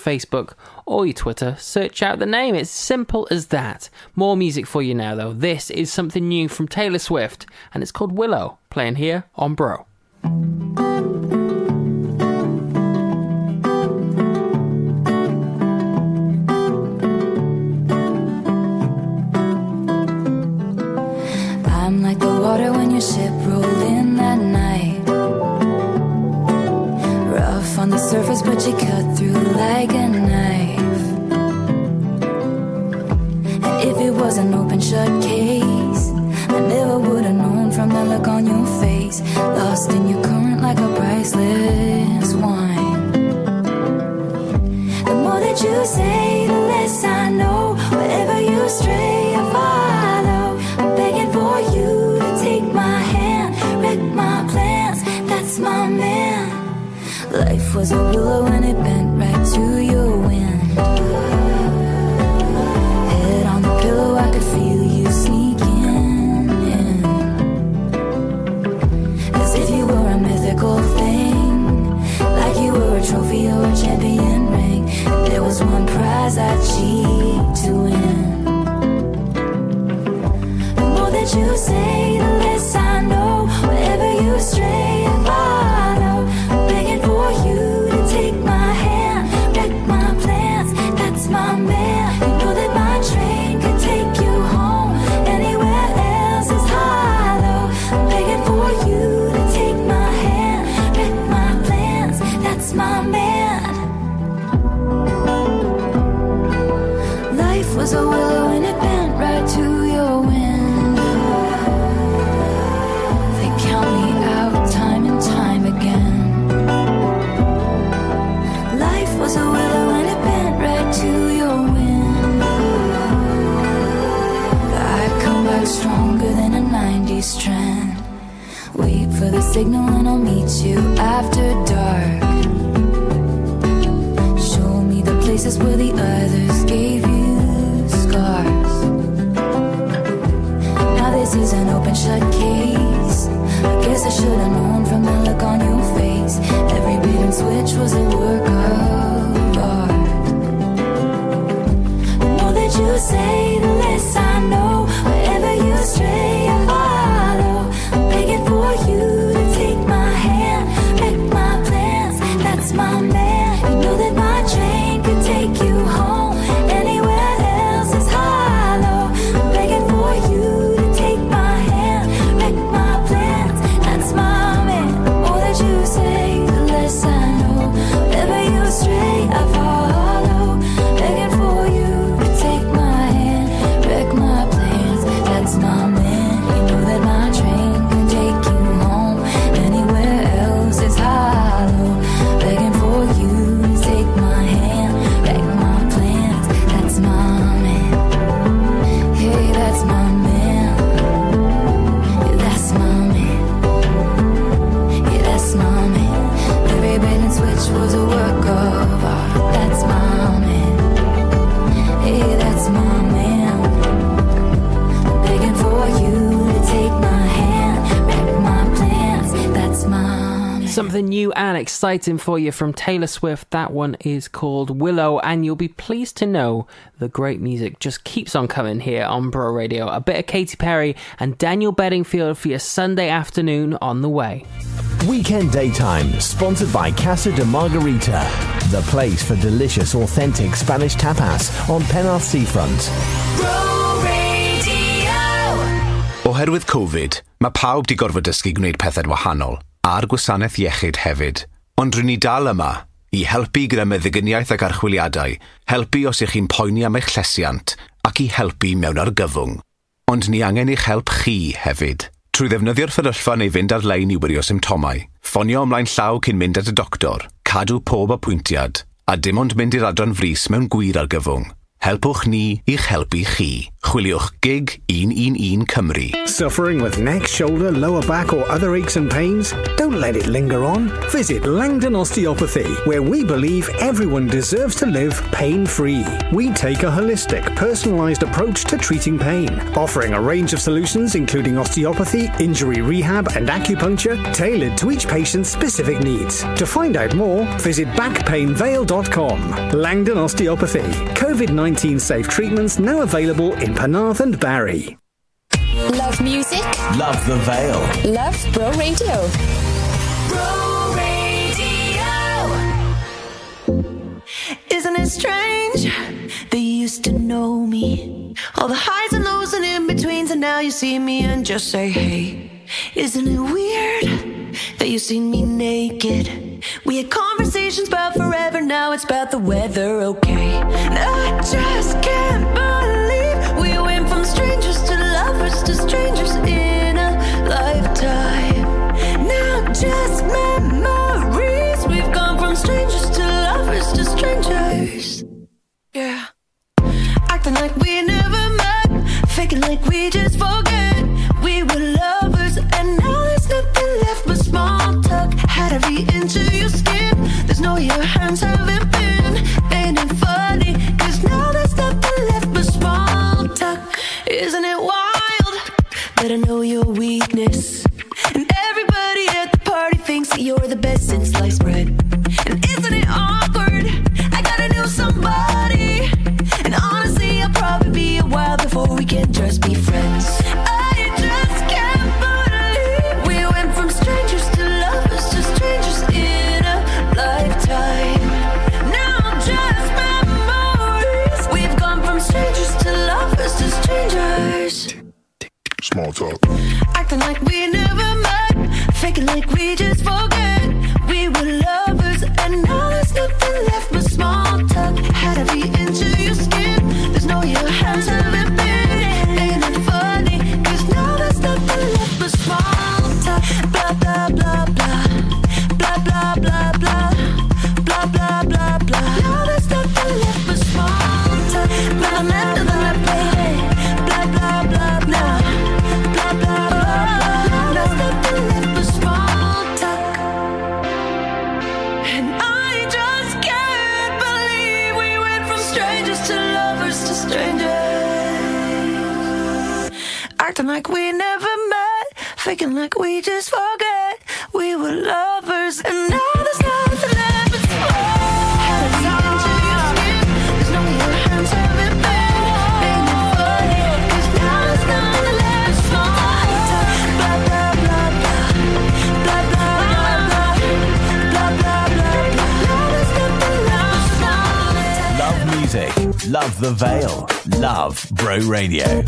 or your Twitter. Search out the name. It's simple as that. More music for you now, though. This is something new from Taylor Swift and it's called Willow, playing here on Bro. I'm like the water when your ship rolled in that night. Rough on the surface, but you cut through like a was an open shut case, I never would have known from the look on your face. Lost in your current like a priceless wine. The more that you say, the less I know. Wherever you stray, I follow. I'm begging for you to take my hand, wreck my plans. That's my man. Life was a willow and it bent right to your wind. Was one prize I'd cheat to win. The more that you say, exciting for you from Taylor Swift. That one is called Willow, and you'll be pleased to know the great music just keeps on coming here on Bro Radio. A bit of Katy Perry and Daniel Bedingfield for your Sunday afternoon on the way. Weekend Daytime, sponsored by Casa de Margarita, the place for delicious, authentic Spanish tapas on Penarth Seafront. Bro Radio. Oherwydd Covid, mae pawb di gorfod dysgu gwneud pethau wahanol, a'r gwasanaeth iechyd hefyd. Ond rydyn ni dal yma i helpu gyda meddyginiaeth ac archwiliadau, helpu os ych chi'n poeni am eich llesiant ac i helpu mewn argyfwng. Ond ni angen eich help chi hefyd. Trwy ddefnyddio'r fferyllfa neu fynd ar-lein i wirio symptomau, ffonio ymlaen llaw cyn mynd at y doctor, cadw pob apwyntiad, a dim ond mynd i'r adran fris mewn gwir argyfwng. Helpwch ni i'ch helpu chi. Chwiliwch GIG 111 Cymru. Suffering with neck, shoulder, lower back, or other aches and pains? Don't let it linger on. Visit Langdon Osteopathy, where we believe everyone deserves to live pain free. We take a holistic, personalised approach to treating pain, offering a range of solutions including osteopathy, injury rehab, and acupuncture tailored to each patient's specific needs. To find out more, visit backpainvale.com. Langdon Osteopathy. COVID 19 safe treatments now available in Penarth and Barry. Love music? Love the Vale. Love Bro Radio. Bro Radio. Isn't it strange They used to know me? All the highs and lows and in betweens, and now you see me and just say, hey. Isn't it weird that you seen me naked? We had conversations about forever, now it's about the weather, okay? And I just can't believe Acting like we never met, faking like we just forget. We were lovers, and now there's nothing left but small talk. Had to be into your skin. There's no your hands haven't been. Ain't it funny? Cause now there's nothing left but small talk. Isn't it wild that I know your weakness? And everybody at the party thinks that you're the best since sliced bread. Small talk. Acting like we never met, faking like we just forget. Blah blah. Blah blah blah blah. Now there's nothing left small. Love music. Love the Vale, Love Bro Radio.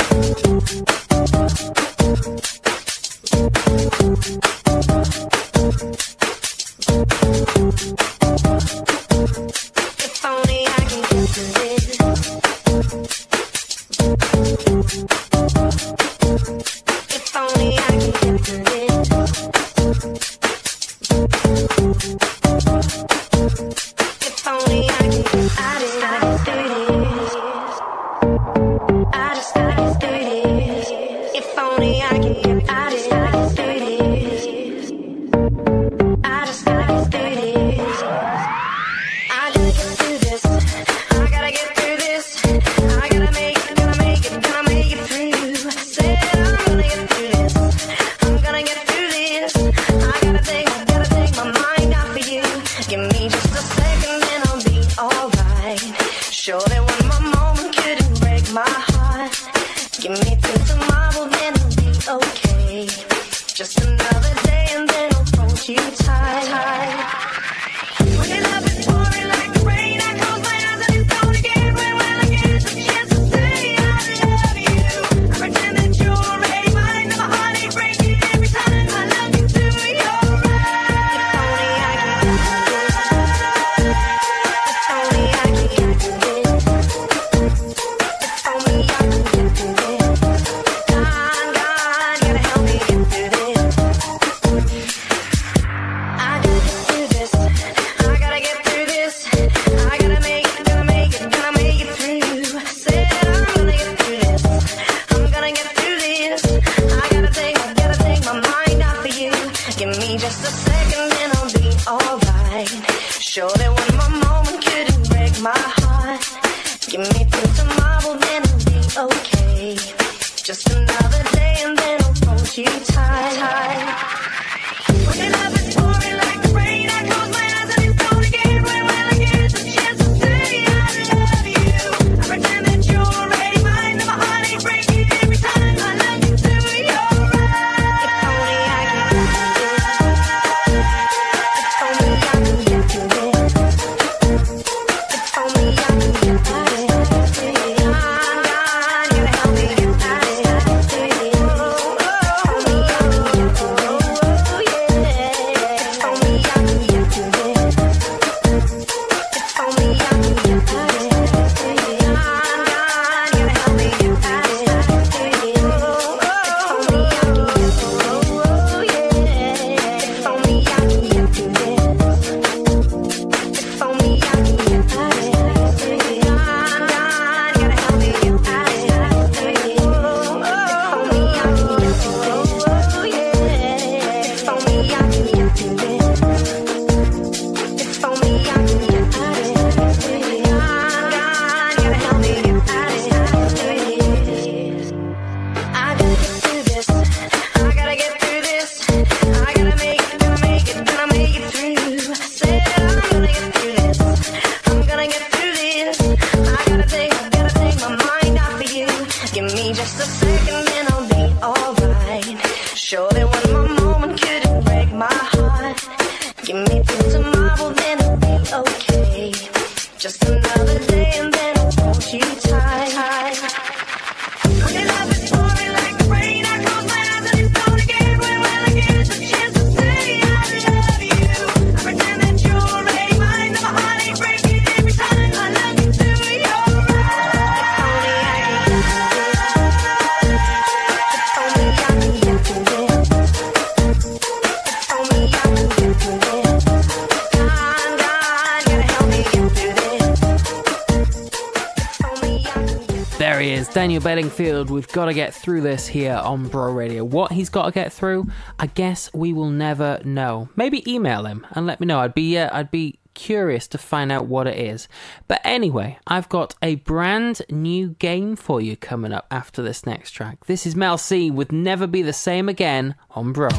We've Gotta Get Through This here on Bro Radio. What he's got to get through, I guess we will never know. Maybe email him and let me know. I'd be, uh, I'd be curious to find out what it is. But anyway, I've got a brand new game for you coming up after this next track. This is Mel C with Never Be the Same Again on Bro.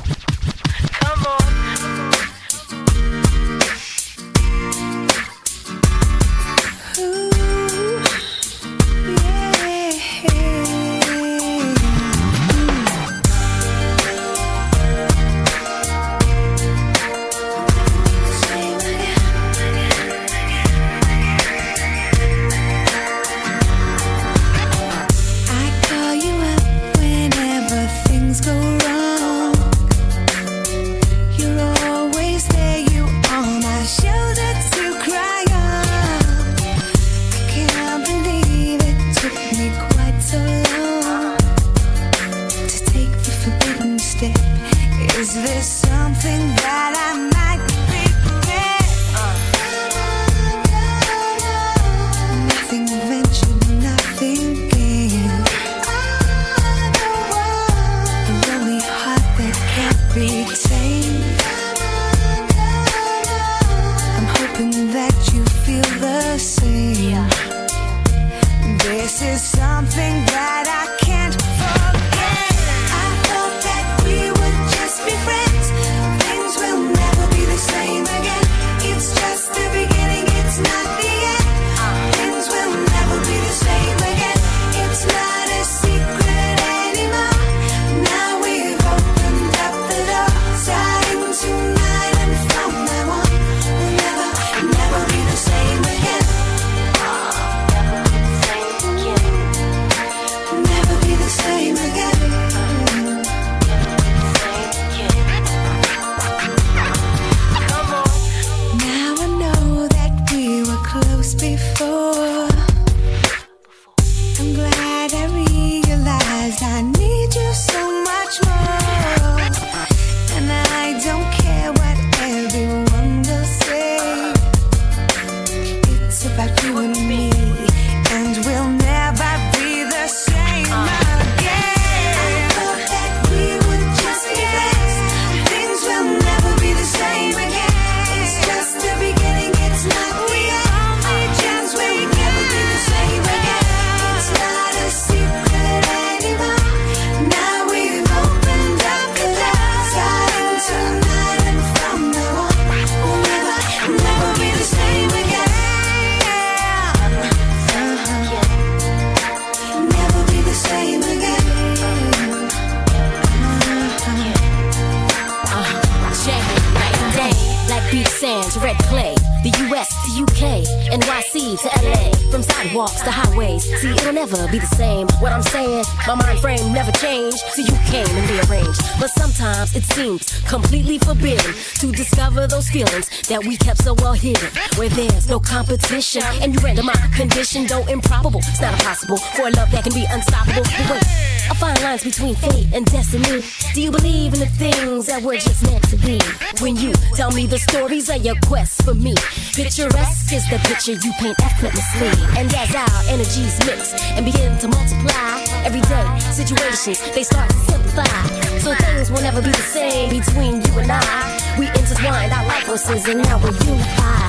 Impossible for a love that can be unstoppable. But wait, I find lines between fate and destiny. Do you believe in the things that were just meant to be? When you tell me the stories of your quest for me, picturesque is the picture you paint effortlessly. And as our energies mix and begin to multiply, everyday situations they start to simplify. So things will never be the same between you and I. We intertwined our life forces and now we're unified.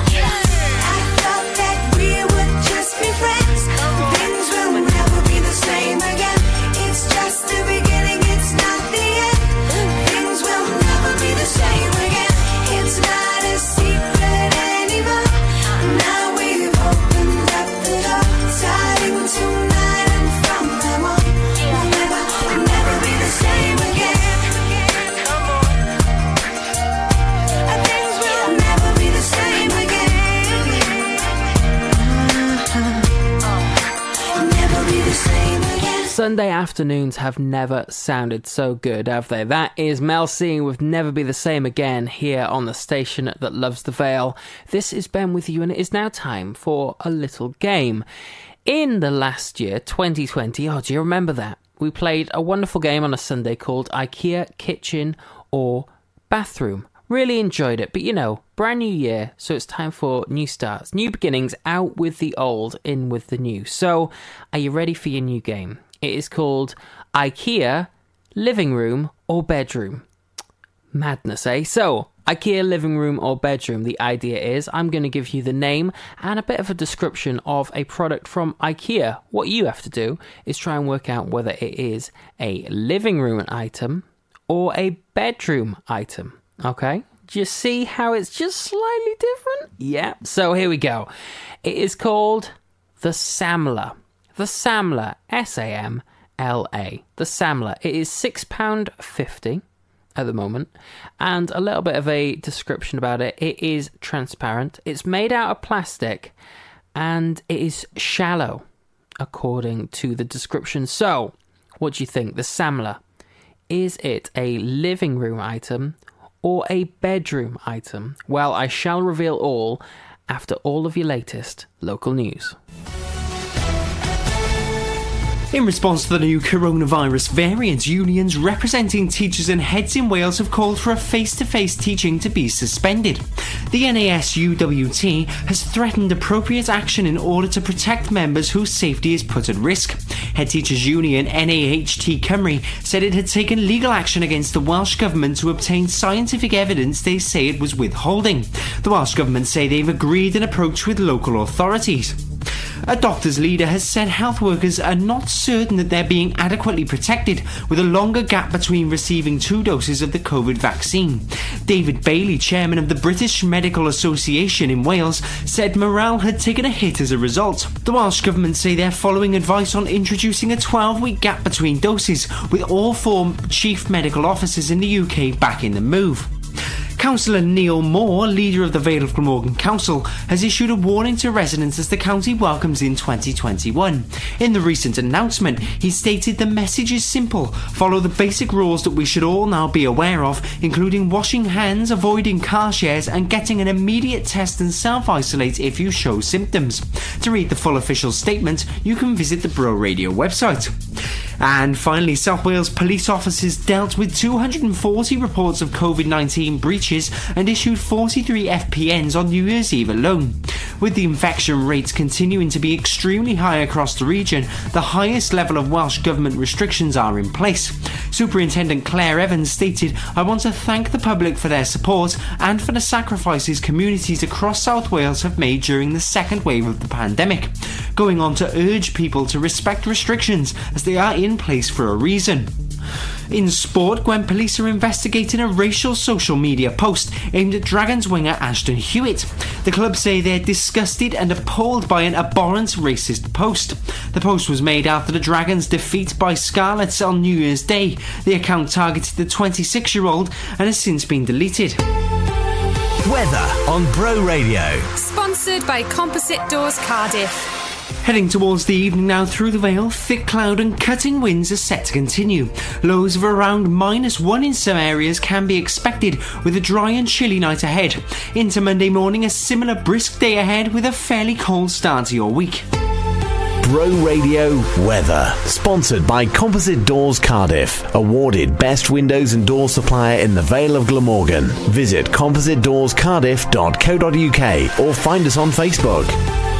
Sunday afternoons have never sounded so good, have they? That is Mel C with Never Be the Same Again here on the station that loves the Vale. This is Ben with you, and it is now time for a little game. In the last year, 2020, oh, do you remember that? We played a wonderful game on a Sunday called IKEA Kitchen or Bathroom. Really enjoyed it, but you know, brand new year, so it's time for new starts, new beginnings, out with the old, in with the new. So, are you ready for your new game? It is called IKEA Living Room or Bedroom. Madness, eh? So, IKEA living room or bedroom. The idea is I'm going to give you the name and a bit of a description of a product from IKEA. What you have to do is try and work out whether it is a living room item or a bedroom item. Okay? Do you see how it's just slightly different? Yeah. So here we go. It is called the Samla. The Samla. S A M L A. The Samla. It is £6.50 at the moment. And a little bit of a description about it. It is transparent. It's made out of plastic and it is shallow, according to the description. So, what do you think? The Samla. Is it a living room item or a bedroom item? Well, I shall reveal all after all of your latest local news. In response to the new coronavirus variant, unions representing teachers and heads in Wales have called for a face to face teaching to be suspended. The NASUWT has threatened appropriate action in order to protect members whose safety is put at risk. Head Teachers Union NAHT Cymru said it had taken legal action against the Welsh Government to obtain scientific evidence they say it was withholding. The Welsh Government say they've agreed an approach with local authorities. A doctor's leader has said health workers are not certain that they're being adequately protected with a longer gap between receiving two doses of the COVID vaccine. David Bailey, chairman of the British Medical Association in Wales, said morale had taken a hit as a result. The Welsh Government say they're following advice on introducing a 12 week gap between doses, with all four chief medical officers in the UK back in the move. Councillor Neil Moore, leader of the Vale of Glamorgan Council, has issued a warning to residents as the county welcomes in 2021. In the recent announcement, he stated the message is simple follow the basic rules that we should all now be aware of, including washing hands, avoiding car shares, and getting an immediate test and self isolate if you show symptoms. To read the full official statement, you can visit the Bro Radio website. And finally, South Wales police officers dealt with 240 reports of COVID 19 breaches and issued 43 FPNs on New Year's Eve alone. With the infection rates continuing to be extremely high across the region, the highest level of Welsh Government restrictions are in place. Superintendent Claire Evans stated, I want to thank the public for their support and for the sacrifices communities across South Wales have made during the second wave of the pandemic. Going on to urge people to respect restrictions as they are in place for a reason. In sport, Gwent police are investigating a racial social media post aimed at Dragons winger Ashton Hewitt. The club say they're disgusted and appalled by an abhorrent racist post. The post was made after the Dragons' defeat by Scarlets on New Year's Day. The account targeted the 26 year old and has since been deleted. Weather on Bro Radio. Sponsored by Composite Doors Cardiff. Heading towards the evening now through the Vale, thick cloud and cutting winds are set to continue. Lows of around minus one in some areas can be expected with a dry and chilly night ahead. Into Monday morning, a similar brisk day ahead with a fairly cold start to your week. Bro Radio Weather. Sponsored by Composite Doors Cardiff. Awarded Best Windows and Door Supplier in the Vale of Glamorgan. Visit compositedoorscardiff.co.uk or find us on Facebook.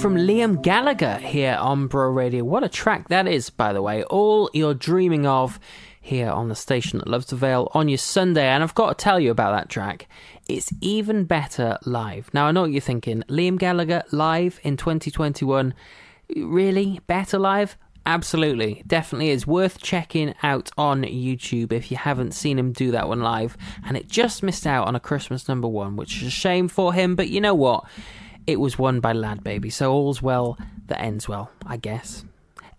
From Liam Gallagher here on Bro Radio. What a track that is, by the way. All you're dreaming of here on the station that loves the Vale on your Sunday. And I've got to tell you about that track. It's even better live. Now, I know what you're thinking. Liam Gallagher live in 2021. Really? Better live? Absolutely. Definitely is worth checking out on YouTube if you haven't seen him do that one live. And it just missed out on a Christmas number one, which is a shame for him. But you know what? It was won by Lad Baby, so all's well that ends well, I guess.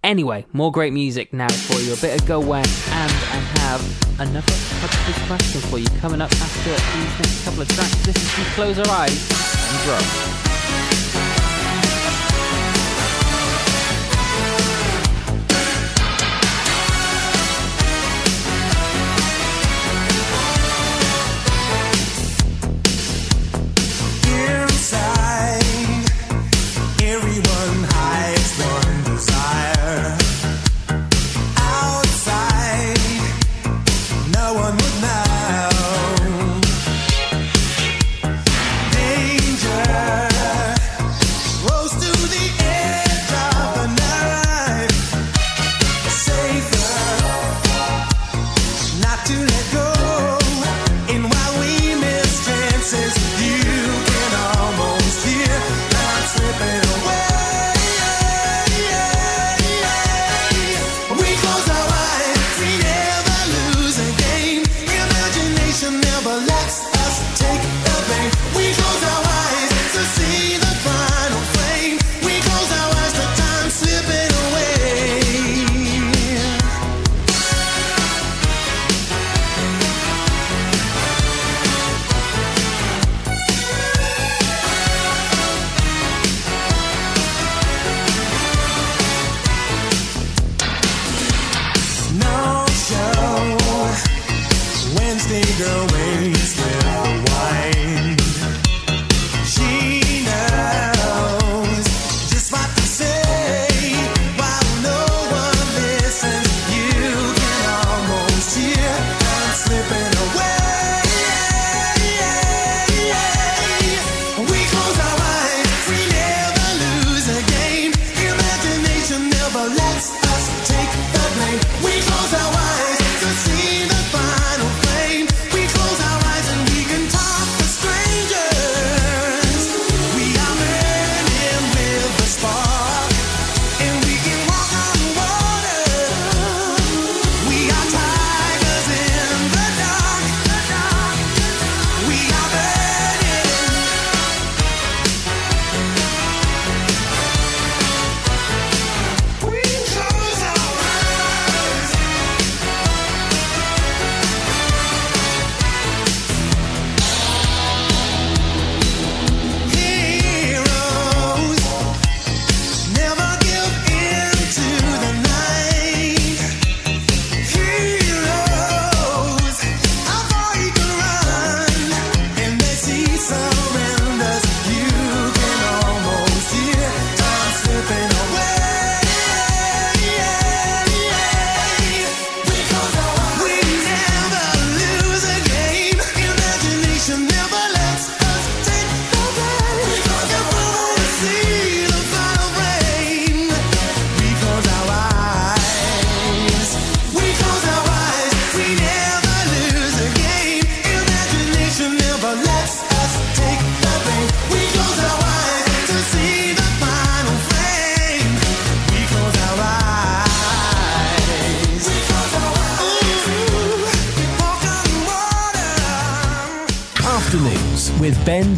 Anyway, more great music now for you. A bit of Go West and I have another Hubsford question for you coming up after these next couple of tracks. This is to Close Our Eyes and grow.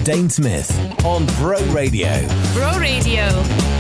Dane Smith on Bro Radio. Bro Radio.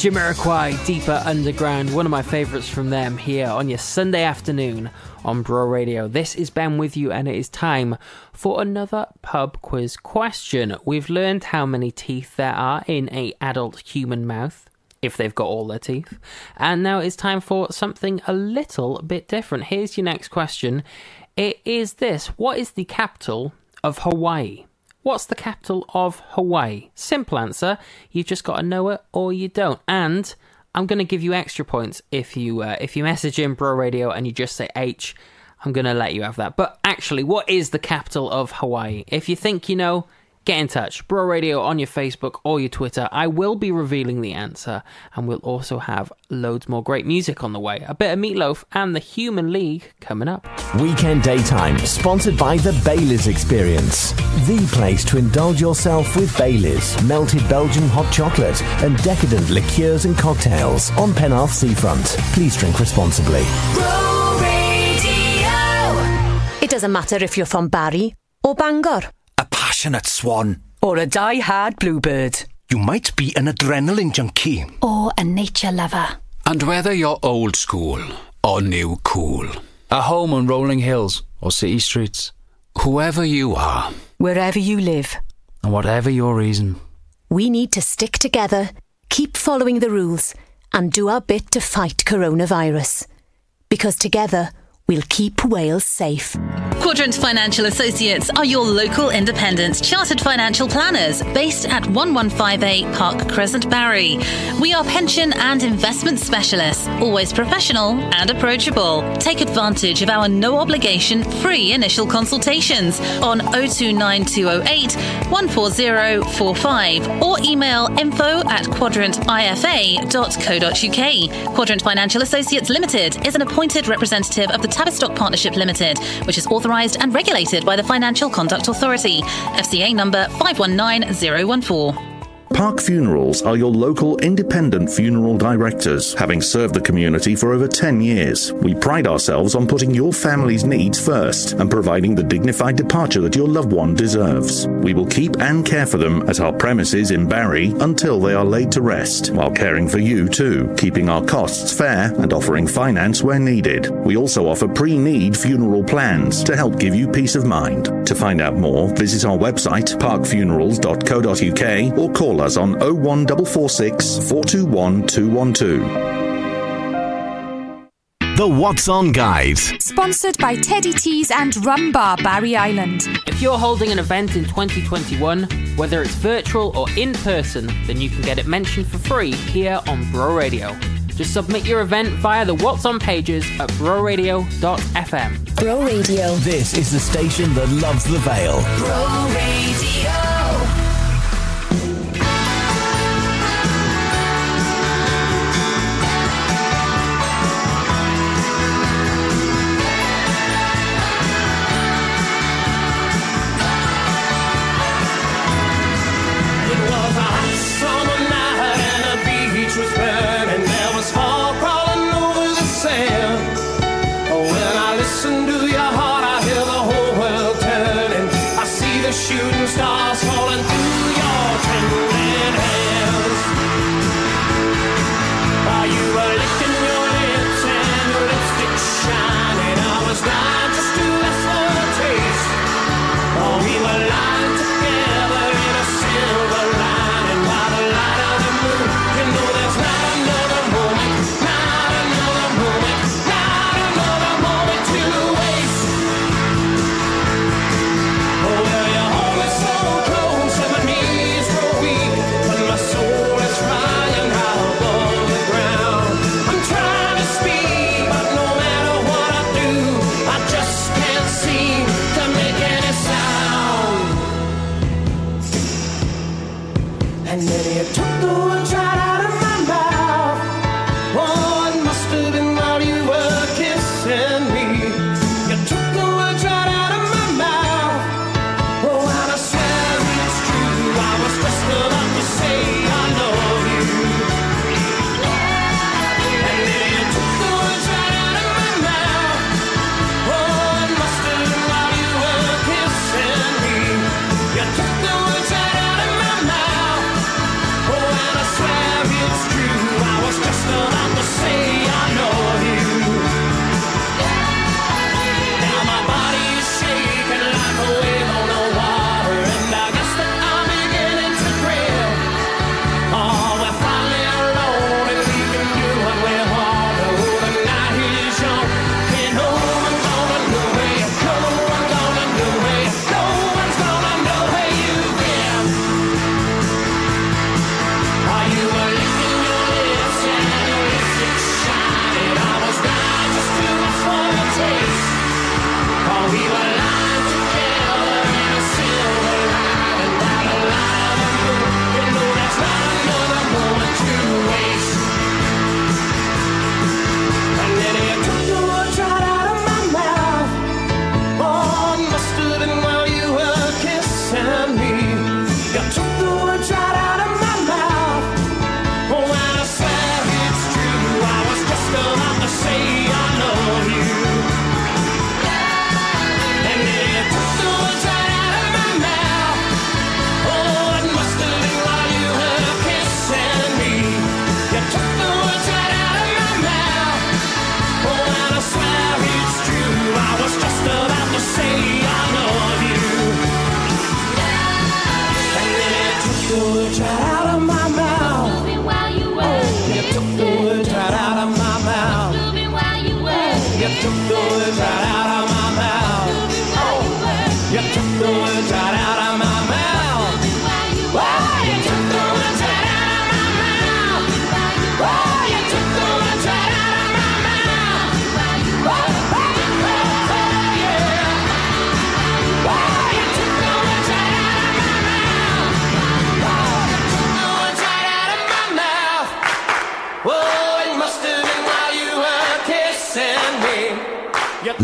Jamiroquai, Deeper Underground, one of my favourites from them here on your Sunday afternoon on Bro Radio. This is Ben with you, and it is time for another pub quiz question. We've learned how many teeth there are in a adult human mouth, if they've got all their teeth, and now it's time for something a little bit different. Here's your next question. It is this: What is the capital of Hawaii? What's the capital of Hawaii? Simple answer. You've just got to know it or you don't. And I'm going to give you extra points if you uh, if you message in Bro Radio and you just say H. I'm going to let you have that. But actually, what is the capital of Hawaii? If you think you know, get in touch. Bro Radio on your Facebook or your Twitter. I will be revealing the answer, and we'll also have loads more great music on the way. A bit of Meatloaf and the Human League coming up. Weekend Daytime, sponsored by the Baileys Experience. The place to indulge yourself with Baileys, melted Belgian hot chocolate, and decadent liqueurs and cocktails on Penarth Seafront. Please drink responsibly. It doesn't matter if you're from Barry or Bangor A passionate swan. or a die-hard bluebird. You might be an adrenaline junkie. Or a nature lover. And whether you're old school or new cool, a home on rolling hills or city streets, whoever you are, Wherever you live, and whatever your reason, we need to stick together, keep following the rules, and do our bit to fight coronavirus. Because together, we'll keep Wales safe. Quadrant Financial Associates are your local independent chartered financial planners based at 1158 Park Crescent, Barry. We are pension and investment specialists, always professional and approachable. Take advantage of our no obligation free initial consultations on 029208 14045 or email info at quadrantifa.co.uk. Quadrant Financial Associates Limited is an appointed representative of the Tavistock Partnership Limited, which is authorised and regulated by the Financial Conduct Authority. FCA number 519014. Park Funerals are your local independent funeral directors, having served the community for over 10 years. We pride ourselves on putting your family's needs first and providing the dignified departure that your loved one deserves. We will keep and care for them at our premises in Barry until they are laid to rest, while caring for you too, keeping our costs fair and offering finance where needed. We also offer pre-need funeral plans to help give you peace of mind. To find out more, visit our website parkfunerals.co.uk or call us on 01446 421 212. The What's On Guide. Sponsored by Teddy Tees and Rum Bar Barry Island. If you're holding an event in 2021, whether it's virtual or in person, then you can get it mentioned for free here on Bro Radio. Just submit your event via the What's On pages at broradio.fm. Bro Radio. This is the station that loves the Vale. Bro Radio.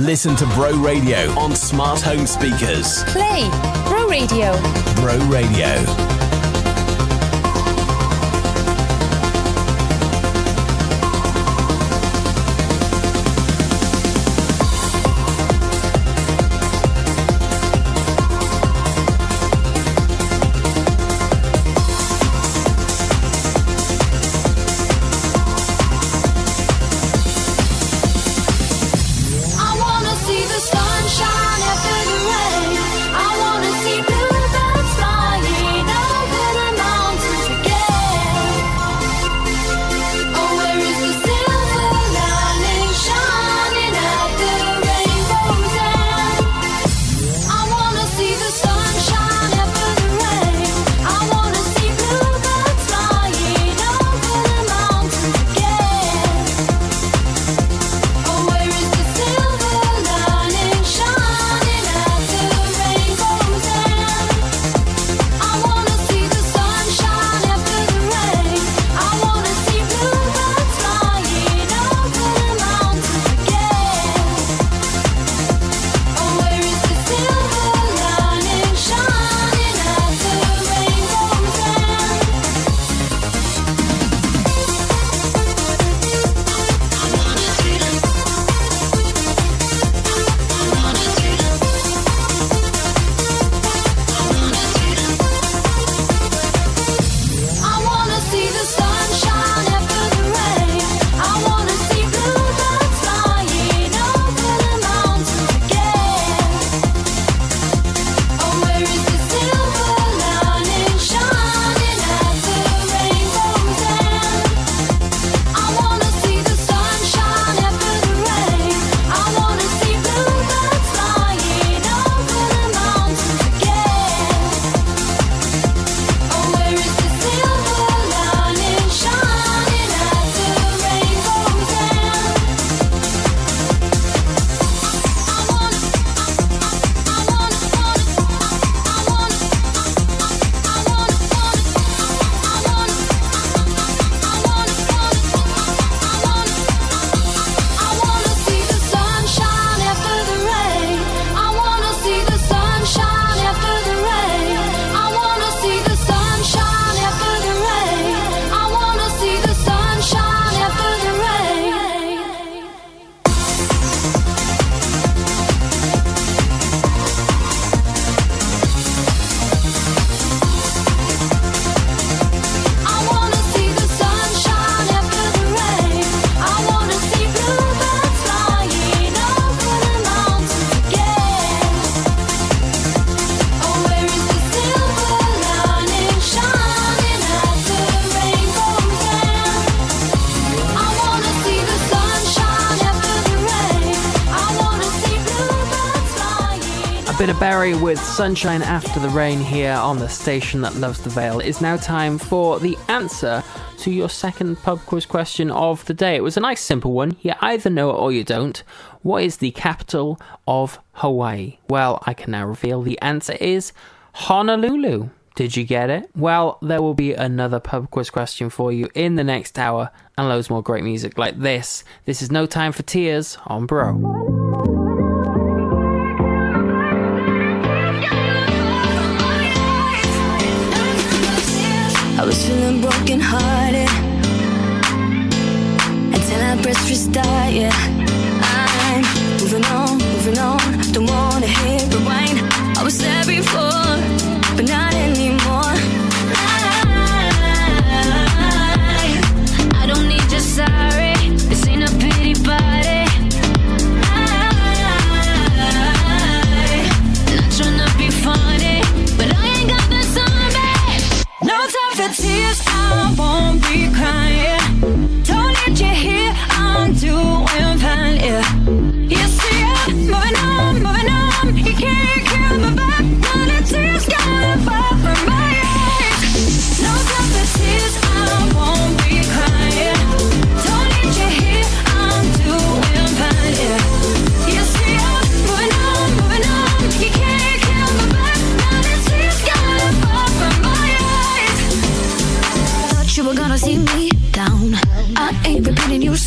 Listen to Bro Radio on smart home speakers. Play Bro Radio. Bro Radio. Berri with Sunshine After the Rain here on the station that loves the Vale. It's now time for the answer to your second pub quiz question of the day. It was a nice simple one. You either know it or you don't. What is the capital of Hawaii? Well, I can now reveal the answer is Honolulu. Did you get it? Well, there will be another pub quiz question for you in the next hour and loads more great music like this. This is No Time for Tears on Bro. hearted until our breaths restart, yeah.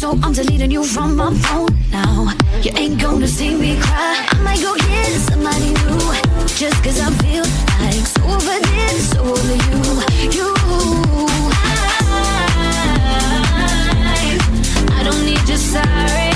So I'm deleting you from my phone now. You ain't gonna see me cry. I might go get somebody new. Just cause I feel like so over this, so over you. You. I, I don't need your sorry.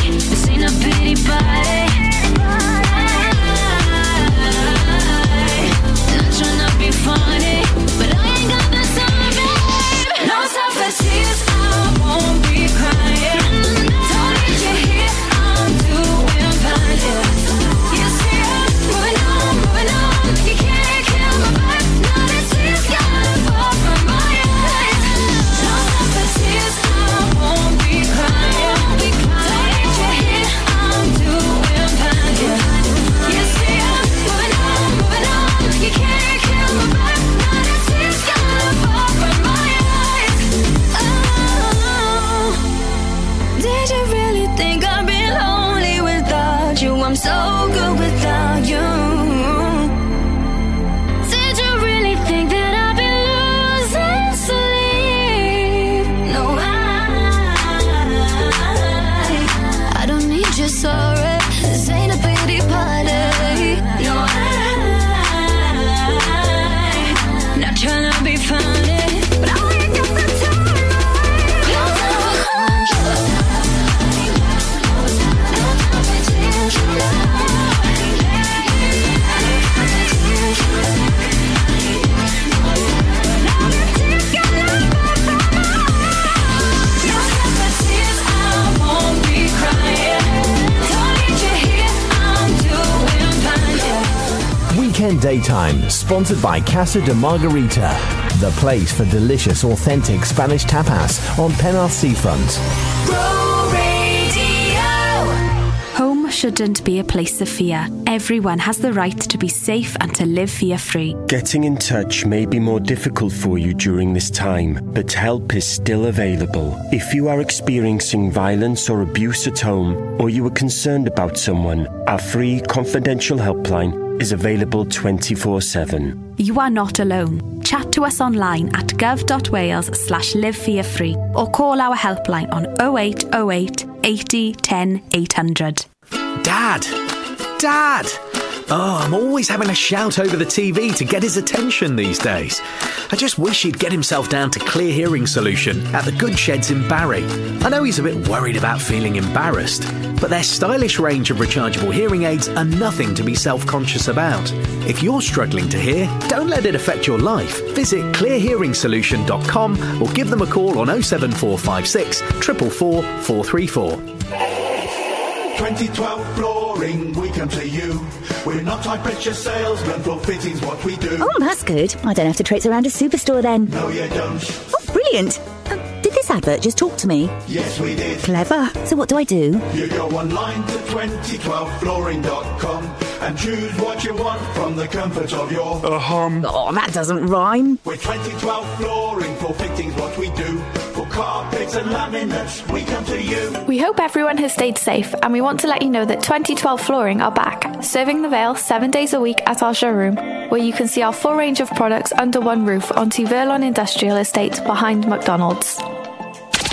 Daytime, sponsored by Casa de Margarita, the place for delicious, authentic Spanish tapas on Penarth Seafront. Home shouldn't be a place of fear. Everyone has the right to be safe and to live fear free. Getting in touch may be more difficult for you during this time, but help is still available. If you are experiencing violence or abuse at home, or you are concerned about someone, our free confidential helpline is available 24 7. You are not alone. Chat to us online at gov.wales slash live fear free or call our helpline on 0808 80 10 800. Dad! Dad! Oh, I'm always having a shout over the TV to get his attention these days. I just wish he'd get himself down to Clear Hearing Solution at the Good Sheds in Barry. I know he's a bit worried about feeling embarrassed, but their stylish range of rechargeable hearing aids are nothing to be self conscious about. If you're struggling to hear, don't let it affect your life. Visit clearhearingsolution.com or give them a call on 07456 444 434. 2012 flooring, we come to you. We're not high pressure salesmen, floor fittings what we do. Oh, that's good. I don't have to traipse around a superstore then. No, you don't. Oh, brilliant. Um, did this advert just talk to me? Yes, we did. Clever. So what do I do? You go online to 2012flooring.com and choose what you want from the comfort of your Uh, hum. Oh, that doesn't rhyme. With 2012 flooring, floor fittings what we do. For carpets and laminates, we come to you. We hope everyone has stayed safe, and we want to let you know that 2012 Flooring are back, serving the Vale seven days a week at our showroom, where you can see our full range of products under one roof on Verlon Industrial Estate behind McDonald's.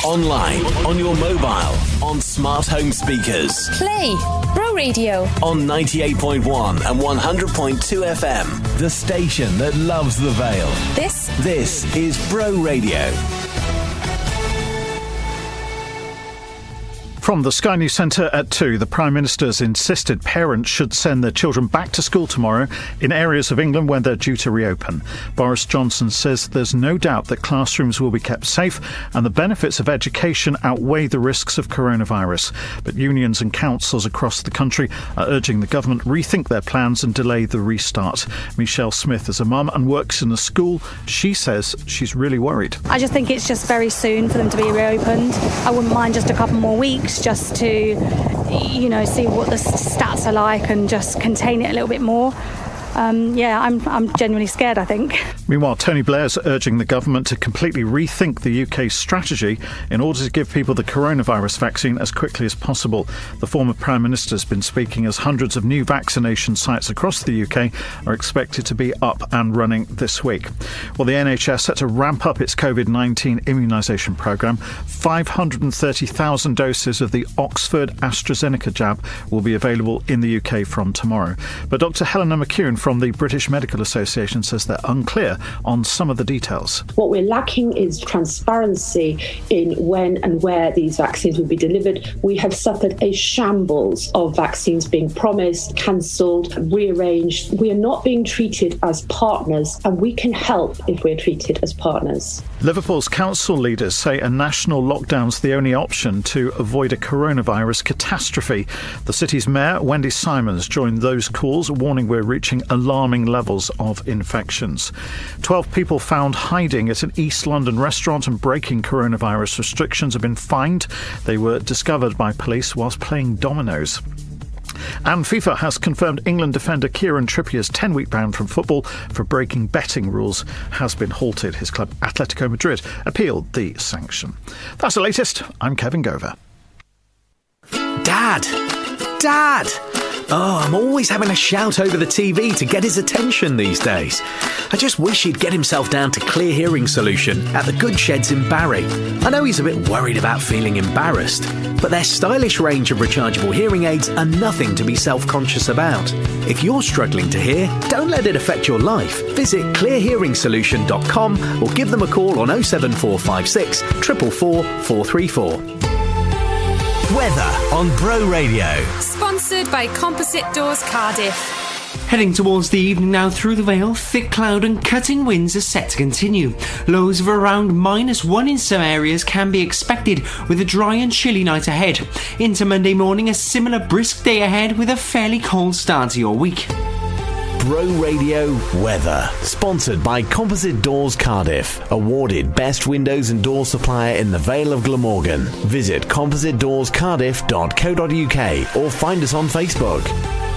Online, on your mobile, on smart home speakers, Play Bro Radio. on 98.1 and 100.2 FM. The station that loves the Vale. This This is Bro Radio. From the Sky News Centre at 2, the Prime Minister's insisted parents should send their children back to school tomorrow in areas of England where they're due to reopen. Boris Johnson says there's no doubt that classrooms will be kept safe and the benefits of education outweigh the risks of coronavirus. But unions and councils across the country are urging the government rethink their plans and delay the restart. Michelle Smith is a mum and works in a school. She says she's really worried. I just think it's just very soon for them to be reopened. I wouldn't mind just a couple more weeks just to, you know, see what the stats are like and just contain it a little bit more. Um, yeah, I'm, I'm genuinely scared, I think. Meanwhile, Tony Blair's urging the government to completely rethink the UK's strategy in order to give people the coronavirus vaccine as quickly as possible. The former Prime Minister has been speaking as hundreds of new vaccination sites across the UK are expected to be up and running this week. Well, the NHS set to ramp up its COVID 19 immunisation programme. 530,000 doses of the Oxford AstraZeneca jab will be available in the UK from tomorrow. But Dr. Helena McKeown from the British Medical Association says they're unclear on some of the details. What we're lacking is transparency in when and where these vaccines will be delivered. We have suffered a shambles of vaccines being promised, cancelled, rearranged. We are not being treated as partners, and we can help if we're treated as partners. Liverpool's council leaders say a national lockdown's the only option to avoid a coronavirus catastrophe. The city's mayor, Wendy Simons, joined those calls, warning we're reaching alarming levels of infections. Twelve people found hiding at an East London restaurant and breaking coronavirus restrictions have been fined. They were discovered by police whilst playing dominoes. And FIFA has confirmed England defender Kieran Trippier's 10 week ban from football for breaking betting rules has been halted. His club Atletico Madrid appealed the sanction. That's the latest. I'm Kevin Gover. Dad! Dad! Oh, I'm always having a shout over the TV to get his attention these days. I just wish he'd get himself down to Clear Hearing Solution at the Good Sheds in Barry. I know he's a bit worried about feeling embarrassed, but their stylish range of rechargeable hearing aids are nothing to be self conscious about. If you're struggling to hear, don't let it affect your life. Visit clearhearingsolution.com or give them a call on 07456 444 434. Weather on Bro Radio. Sponsored by Composite Doors Cardiff. Heading towards the evening now through the Vale, thick cloud and cutting winds are set to continue. Lows of around minus one in some areas can be expected with a dry and chilly night ahead. Into Monday morning, a similar brisk day ahead with a fairly cold start to your week. Bro Radio Weather. Sponsored by Composite Doors Cardiff. Awarded Best Windows and Door Supplier in the Vale of Glamorgan. Visit compositedoorscardiff.co.uk or find us on Facebook.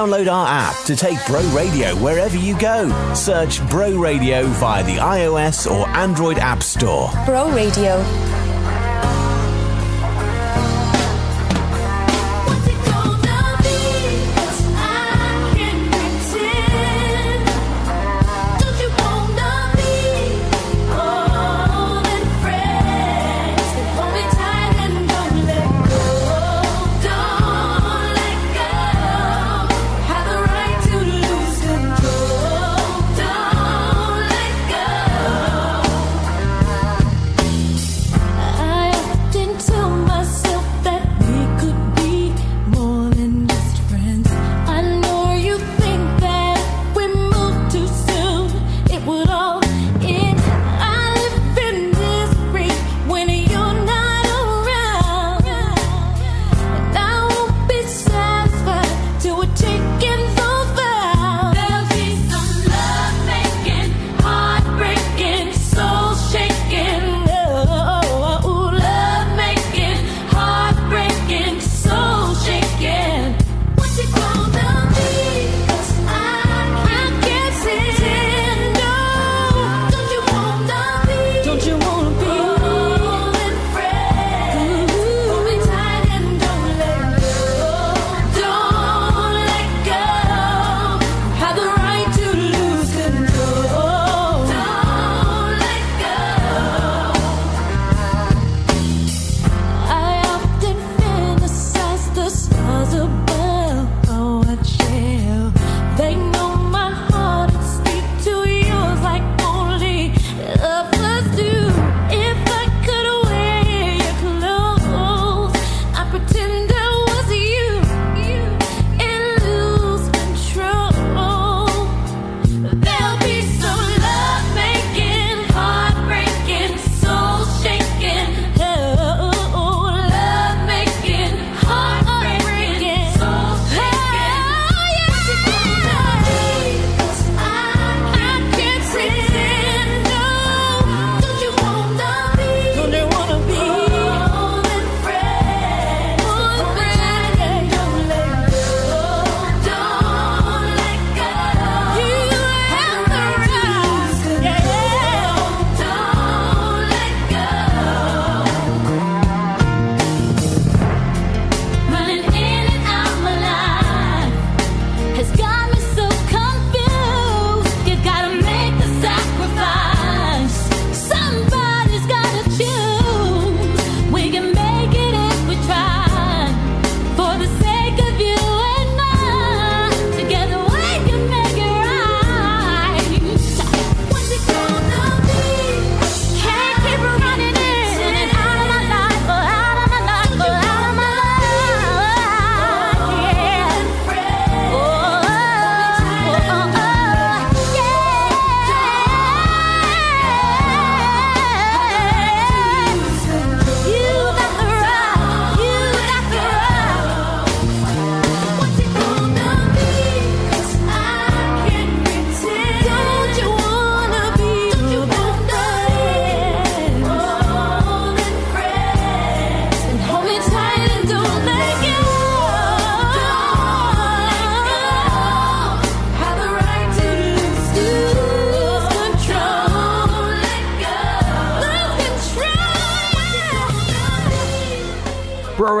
download our app to take Bro Radio wherever you go. Search Bro Radio via the iOS or Android App Store. Bro Radio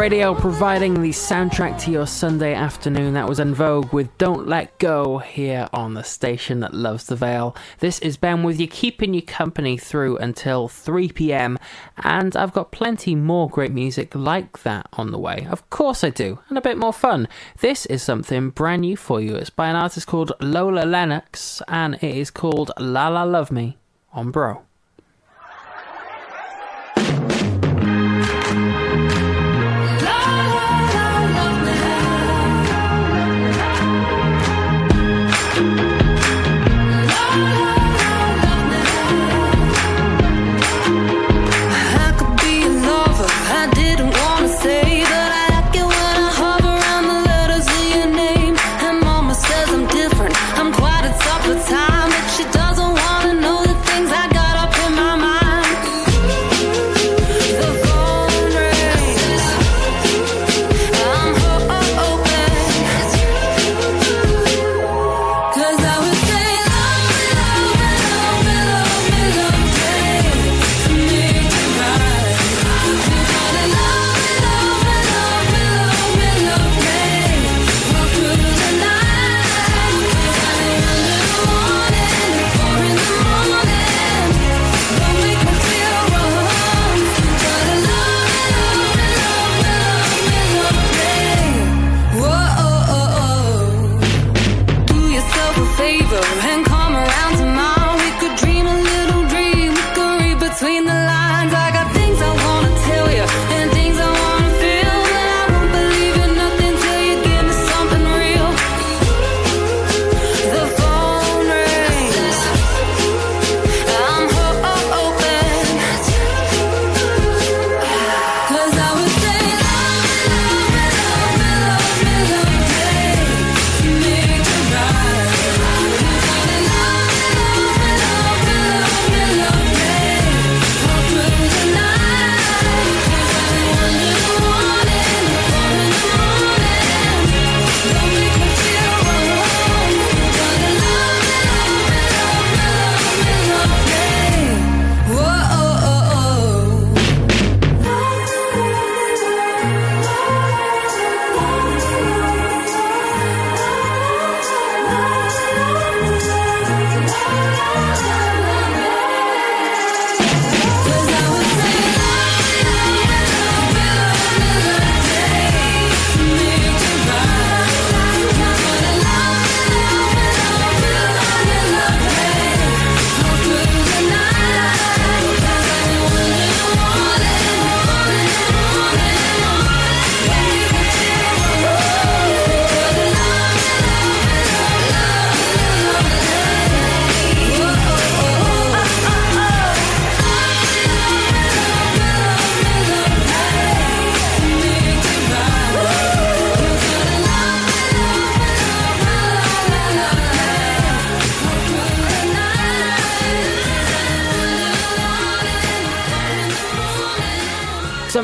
Radio providing the soundtrack to your Sunday afternoon. That was En Vogue with Don't Let Go here on the station that loves the Vale. This is Ben with you, keeping you company through until 3 pm, and I've got plenty more great music like that on the way. Of course I do, and a bit more fun. This is something brand new for you. It's by an artist called Lola Lennox, and it is called La La Love Me on Bro.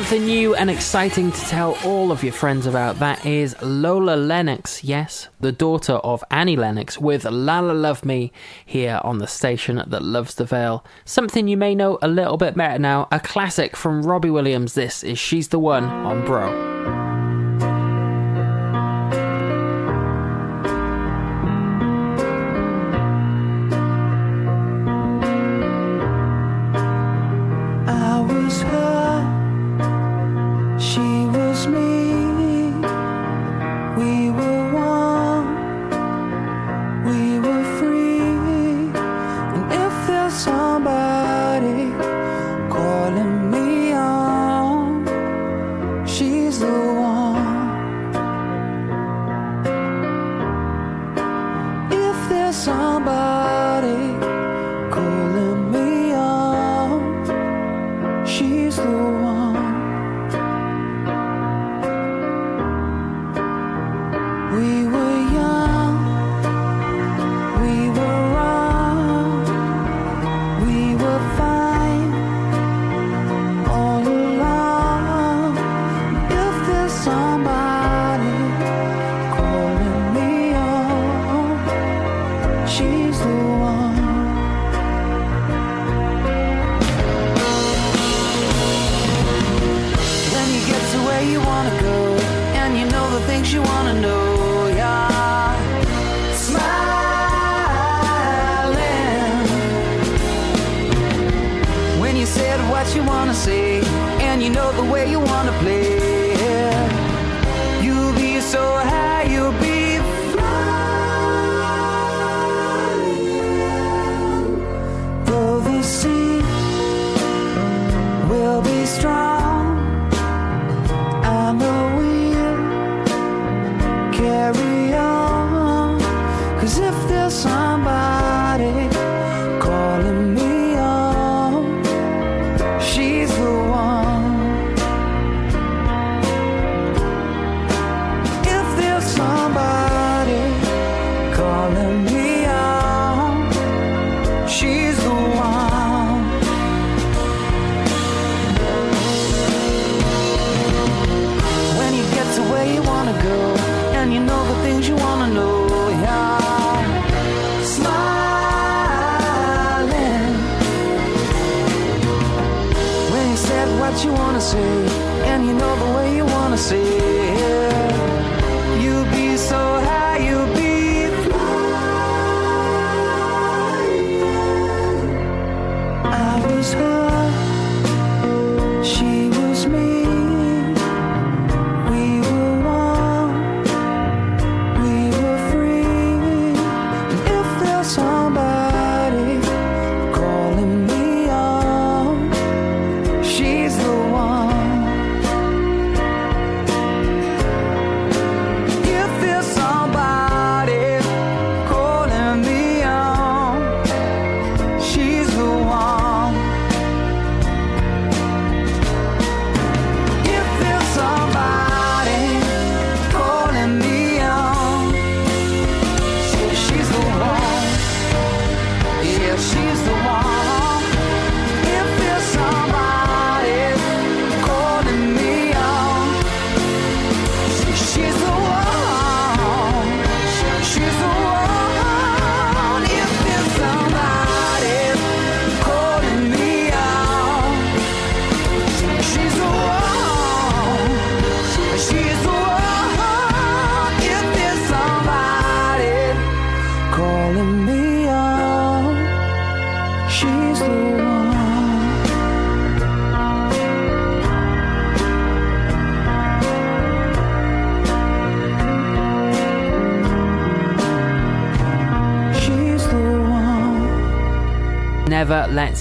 Something new and exciting to tell all of your friends about. That is Lola Lennox, yes, the daughter of Annie Lennox, with Lala Love Me here on the station that loves the Vale. Something you may know a little bit better now, a classic from Robbie Williams. This is She's the One on Bro.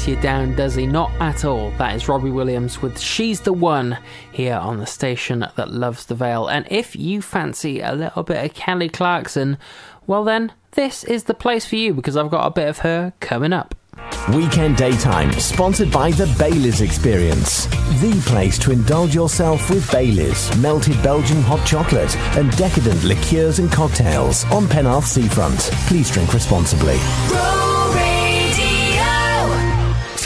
You down, does he? Not at all. That is Robbie Williams with She's the One here on the station that loves the Vale. And if you fancy a little bit of Kelly Clarkson, well then, this is the place for you because I've got a bit of her coming up. Weekend Daytime, sponsored by the Baileys Experience. The place to indulge yourself with Baileys, melted Belgian hot chocolate, and decadent liqueurs and cocktails on Penarth Seafront. Please drink responsibly.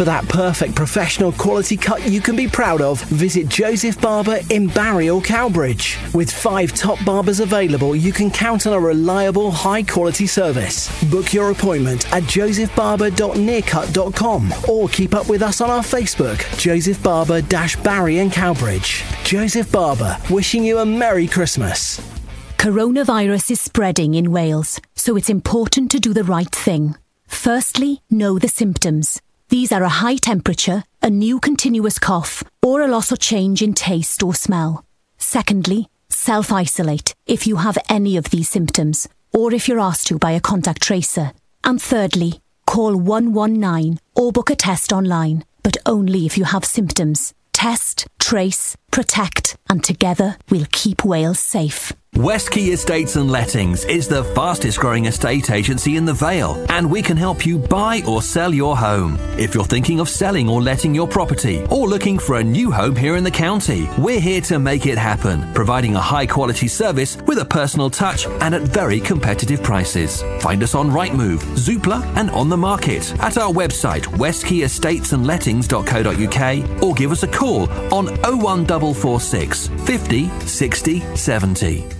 For that perfect professional quality cut you can be proud of, visit Joseph Barber in Barry or Cowbridge. With five top barbers available, you can count on a reliable, high quality service. Book your appointment at josephbarber.nearcut.com or keep up with us on our Facebook, Joseph Barber Barry and Cowbridge. Joseph Barber, wishing you a Merry Christmas. Coronavirus is spreading in Wales, so it's important to do the right thing. Firstly, know the symptoms. These are a high temperature, a new continuous cough, or a loss or change in taste or smell. Secondly, self isolate if you have any of these symptoms, or if you're asked to by a contact tracer. And thirdly, call 119 or book a test online, but only if you have symptoms. Test, trace, protect, and together we'll keep Wales safe. West Key Estates and Lettings is the fastest growing estate agency in the Vale, and we can help you buy or sell your home. If you're thinking of selling or letting your property, or looking for a new home here in the county, we're here to make it happen, providing a high quality service with a personal touch and at very competitive prices. Find us on Rightmove, Zoopla, and on the market at our website westkeyestatesanlettings.co.uk or give us a call on 01446 50 60 70.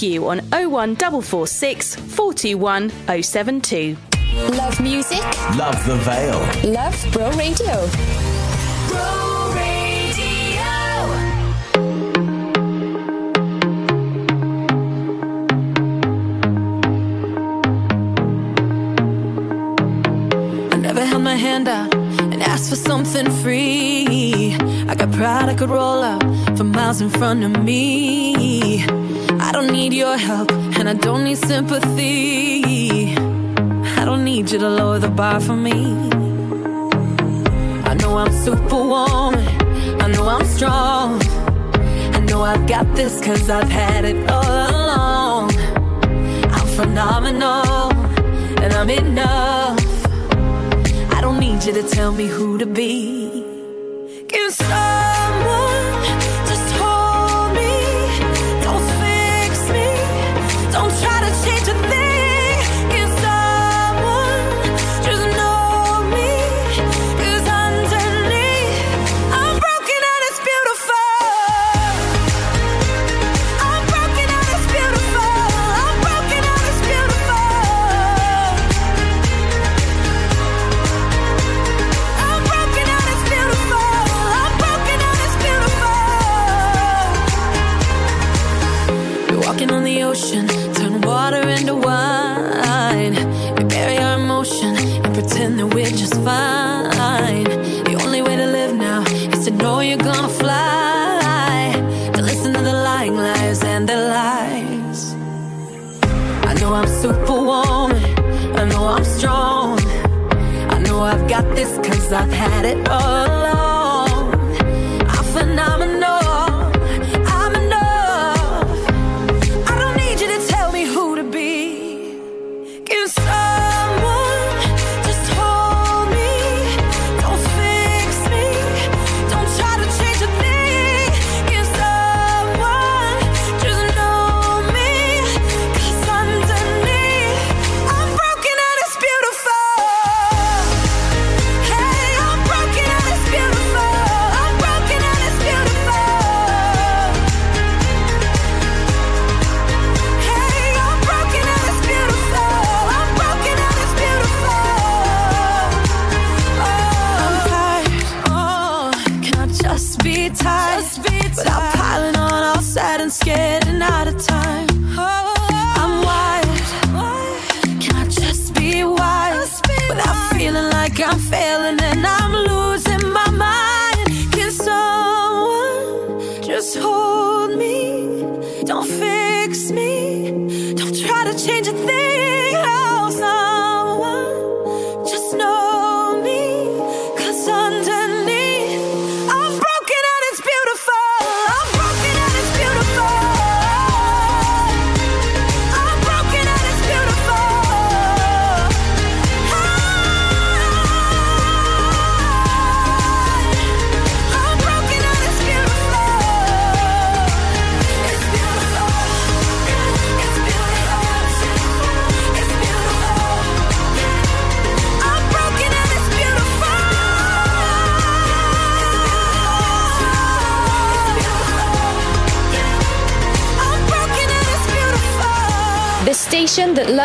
you on 01446 421 072. Love music? Love the Vale. Love Bro Radio. Bro Radio. I never held my hand out and asked for something free. I got pride I could roll out for miles in front of me. I don't need your help and I don't need sympathy. I don't need you to lower the bar for me. I know I'm superwoman. I know I'm strong. I know I've got this cause I've had it all along. I'm phenomenal and I'm enough. I don't need you to tell me who to be. Can someone I've had it all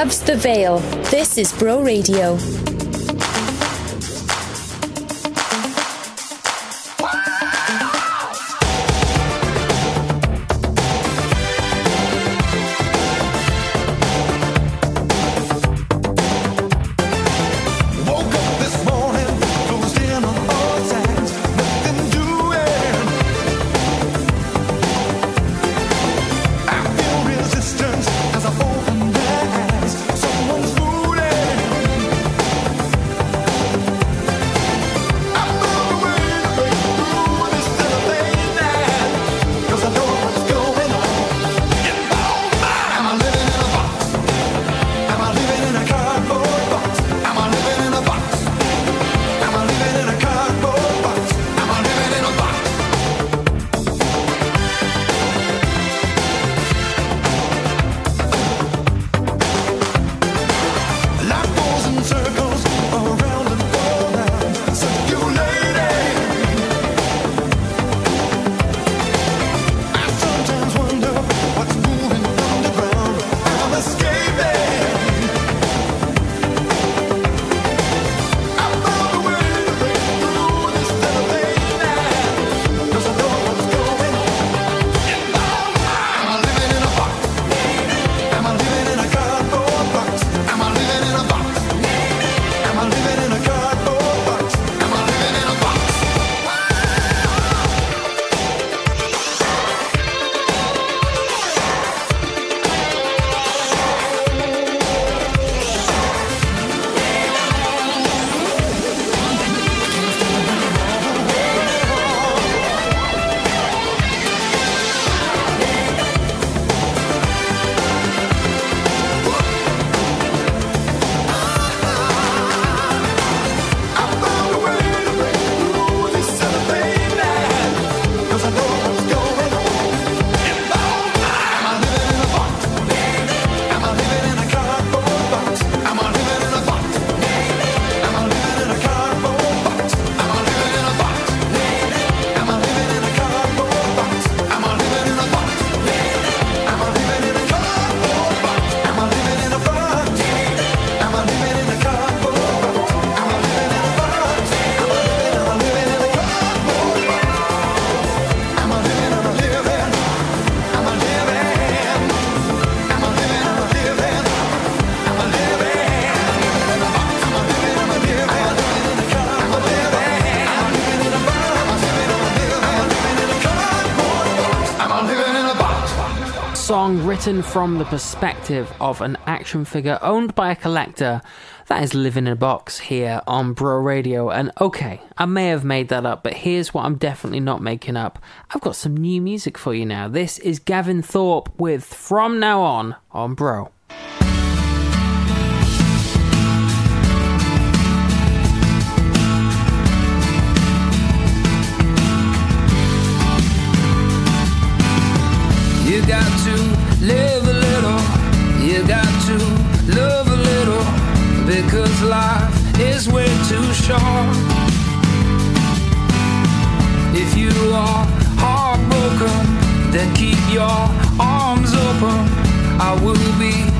loves the Vale. This is Bro Radio. song written from the perspective of an action figure owned by a collector that is living in a box here on Bro Radio. And okay, I may have made that up, but here's what I'm definitely not making up. I've got some new music for you now. This is Gavin Thorpe with From Now On on Bro. shore. If you are heartbroken, then keep your arms open. I will be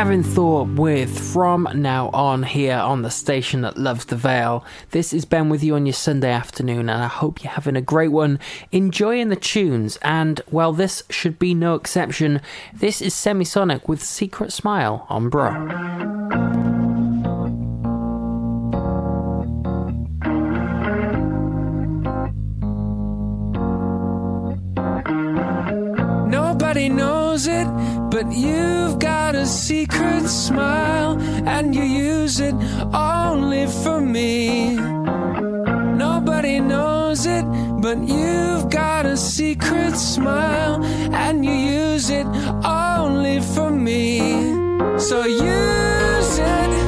Gavin Thorpe with From Now On here on the station that loves the Vale. This is Ben with you on your Sunday afternoon, and I hope you're having a great one, enjoying the tunes. And well, this should be no exception. This is Semisonic with Secret Smile on Bro. Nobody knows it, but you've got a secret smile, and you use it only for me. Nobody knows it, but you've got a secret smile, and you use it only for me. So use it.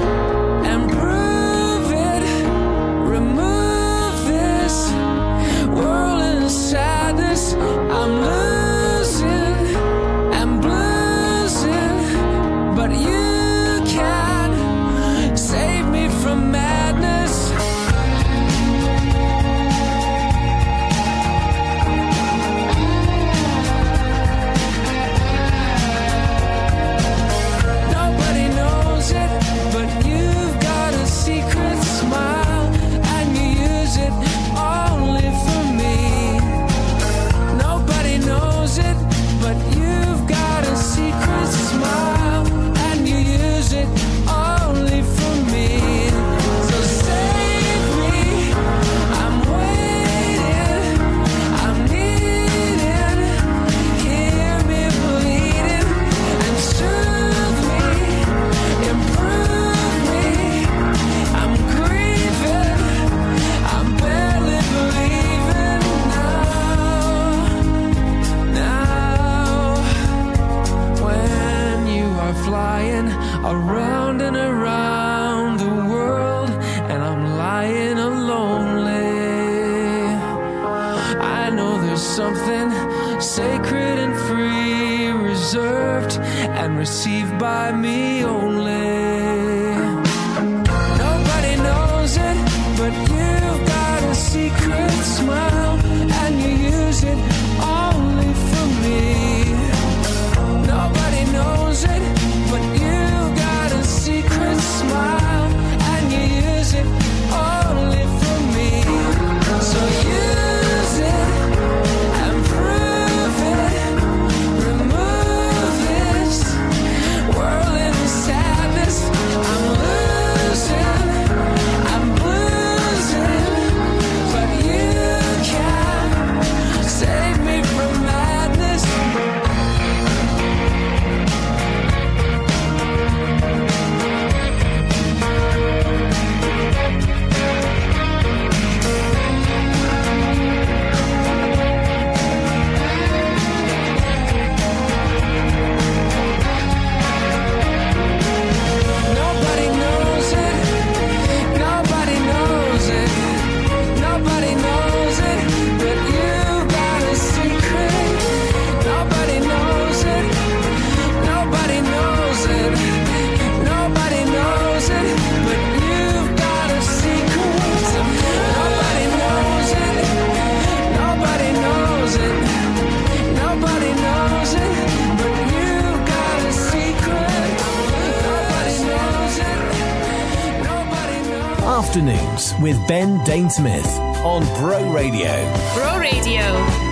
received by me, oh with Ben Dainsmith on Bro Radio. Bro Radio.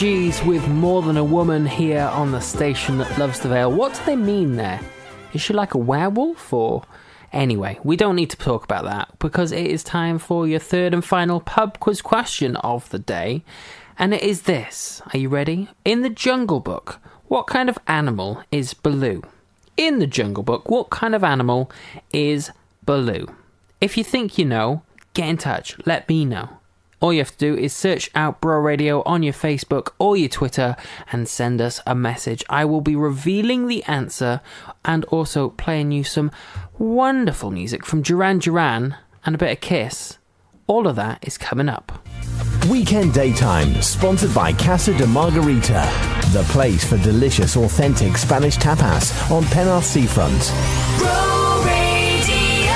Bee with More Than a Woman here on the station that loves the Vale. What do they mean there? Is she like a werewolf or. Anyway, we don't need to talk about that because it is time for your third and final pub quiz question of the day. And it is this. Are you ready? In the Jungle Book, what kind of animal is Baloo? In the Jungle Book, what kind of animal is Baloo? If you think you know, get in touch. Let me know. All you have to do is search out Bro Radio on your Facebook or your Twitter and send us a message. I will be revealing the answer and also playing you some wonderful music from Duran Duran and a bit of Kiss. All of that is coming up. Weekend Daytime, sponsored by Casa de Margarita, the place for delicious, authentic Spanish tapas on Penarth Seafront. Bro Radio!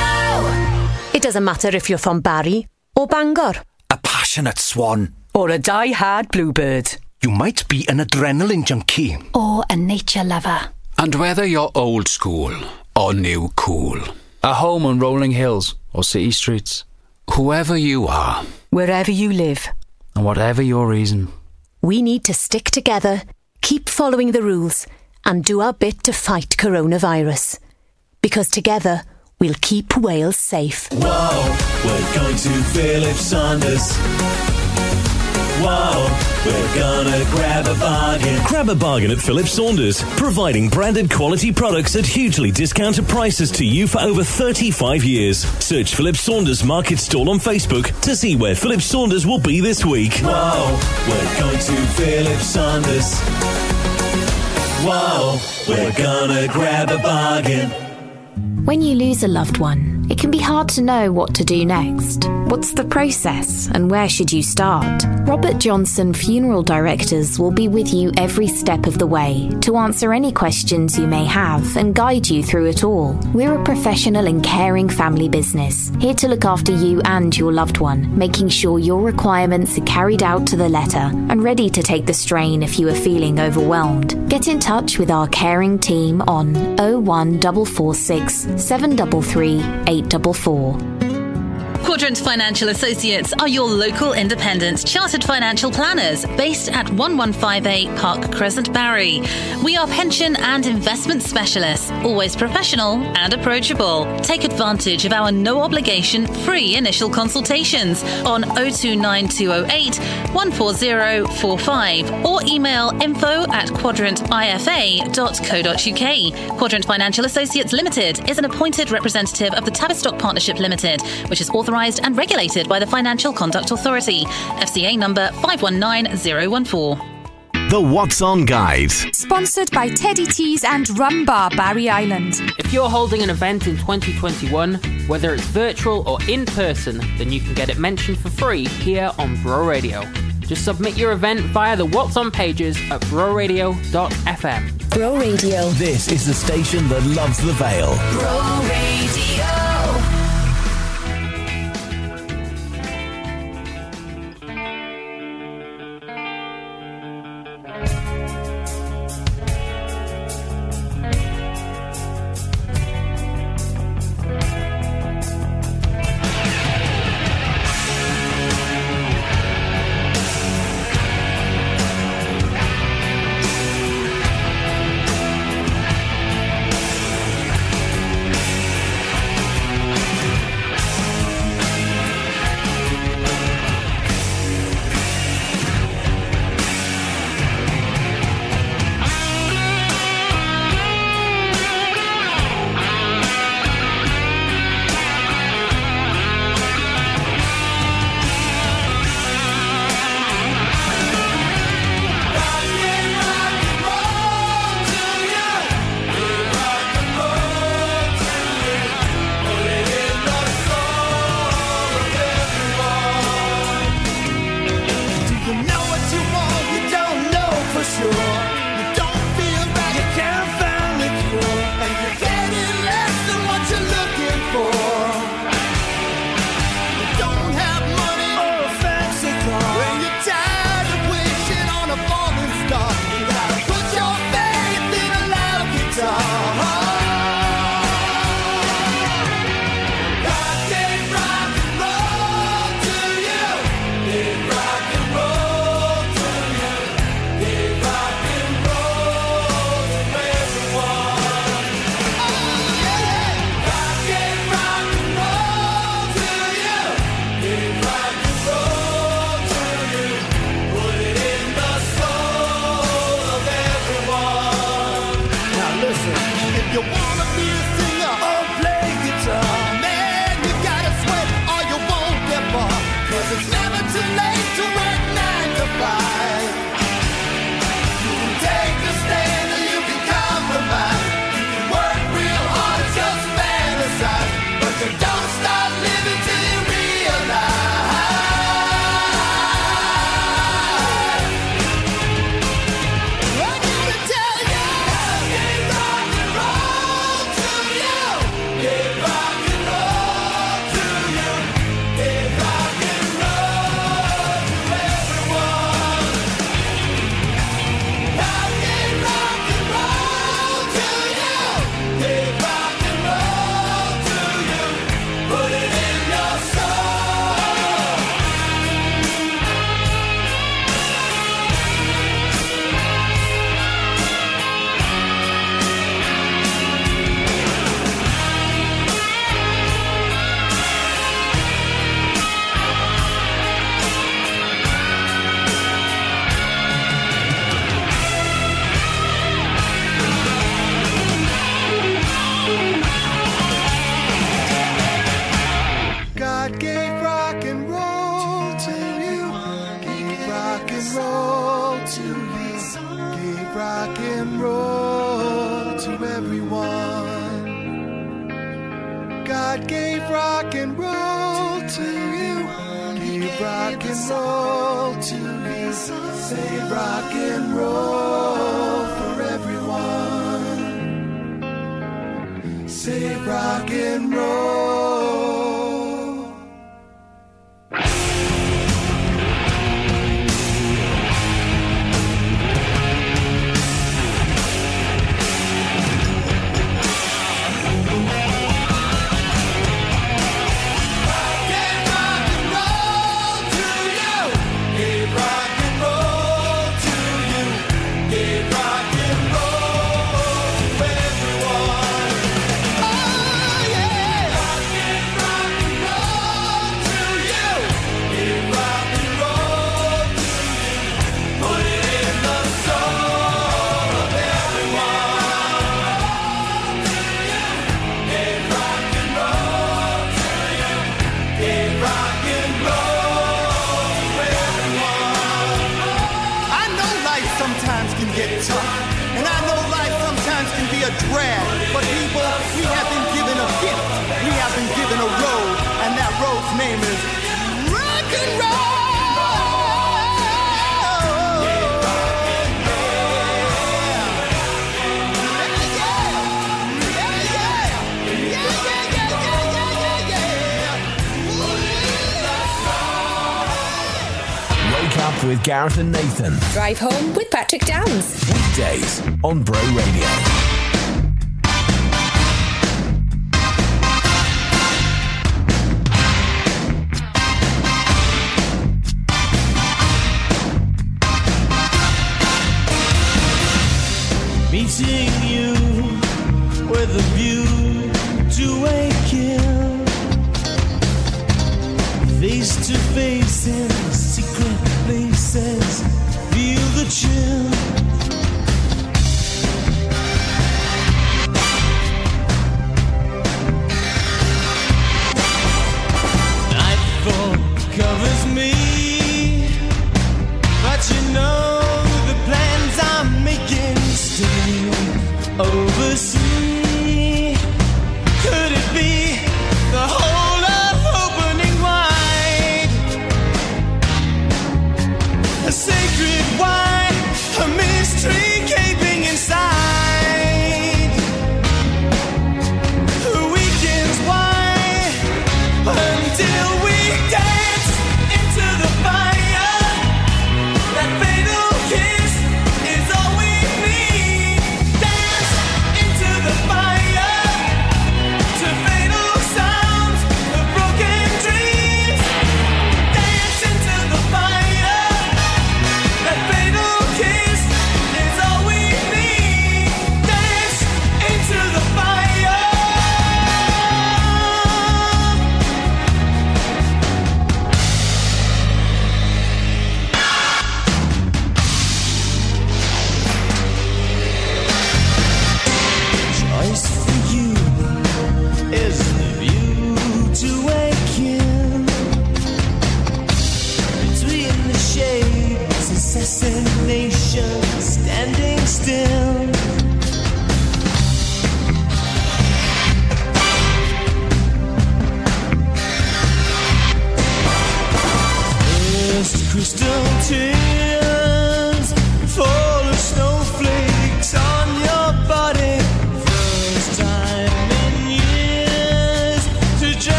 It doesn't matter if you're from Barry or Bangor. A passionate swan. Or a die-hard bluebird. You might be an adrenaline junkie. Or a nature lover. And whether you're old school or new cool, A home on rolling hills or city streets. whoever you are, Wherever you live. And whatever your reason. We need to stick together, keep following the rules, and do our bit to fight coronavirus. Because together, we'll keep Wales safe. Whoa, we're going to Philip Saunders. Whoa, we're gonna grab a bargain. Grab a bargain at Philip Saunders, providing branded quality products at hugely discounted prices to you for over 35 years. Search Philip Saunders Market Stall on Facebook to see where Philip Saunders will be this week. Whoa, we're going to Philip Saunders. Whoa, we're gonna grab a bargain. When you lose a loved one, it can be hard to know what to do next. What's the process and where should you start? Robert Johnson Funeral Directors will be with you every step of the way to answer any questions you may have and guide you through it all. We're a professional and caring family business, here to look after you and your loved one, making sure your requirements are carried out to the letter and ready to take the strain if you are feeling overwhelmed. Get in touch with our caring team on 01446 733 844. Quadrant Financial Associates are your local independent chartered financial planners based at 1158 Park Crescent, Barry. We are pension and investment specialists, always professional and approachable. Take advantage of our no obligation free initial consultations on 029208 14045 or email info at quadrantifa.co.uk. Quadrant Financial Associates Limited is an appointed representative of the Tavistock Partnership Limited, which is authorised and regulated by the Financial Conduct Authority, FCA number 519014. The What's On Guide. Sponsored by Teddy Tees and Rum Bar Barry Island. If you're holding an event in 2021, whether it's virtual or in person, then you can get it mentioned for free here on Bro Radio. Just submit your event via the What's On pages at broradio.fm. Bro Radio. This is the station that loves the Vale. Bro Radio.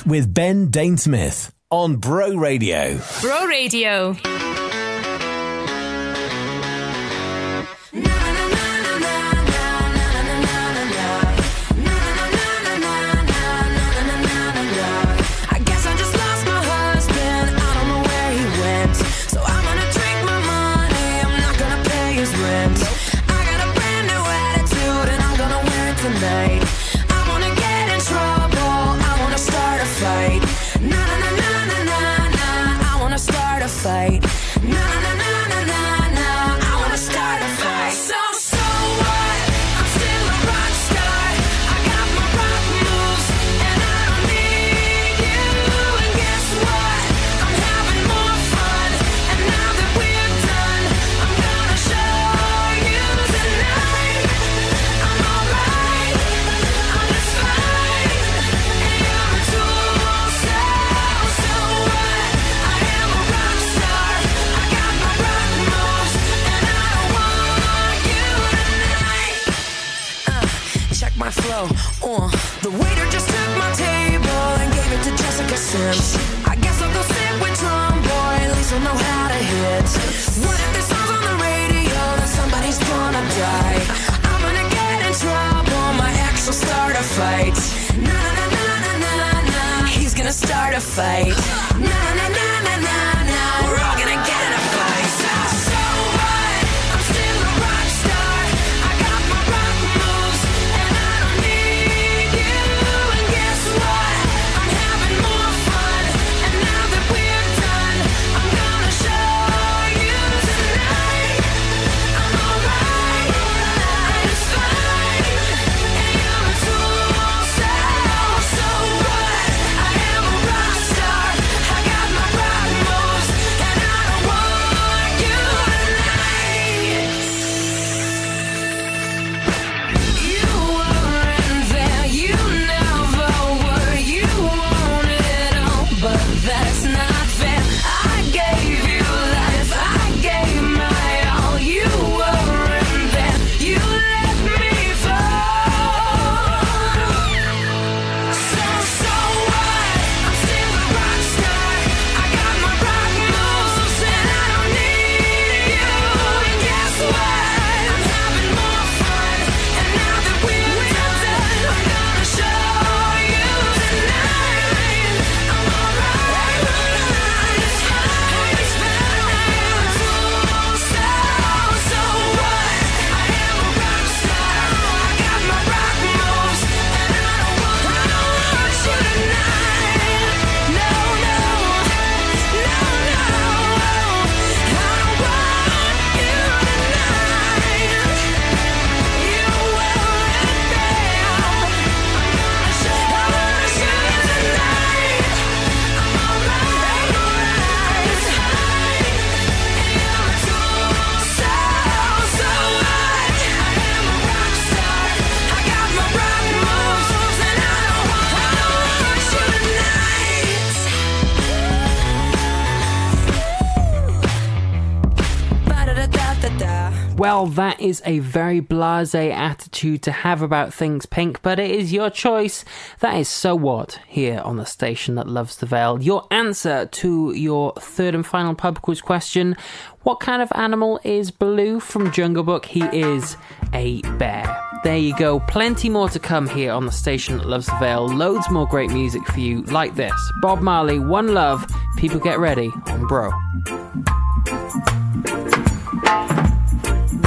With Ben Dainsmith on Bro Radio. Bro Radio. well, that is a very blase attitude to have about things, Pink, but it is your choice. That is so what here on the station that loves the Vale. Your answer to your third and final pub quiz question What kind of animal is Baloo from Jungle Book? He is a bear. There you go. Plenty more to come here on the station that loves the Vale. Loads more great music for you, like this Bob Marley, One Love, People Get Ready and Bro.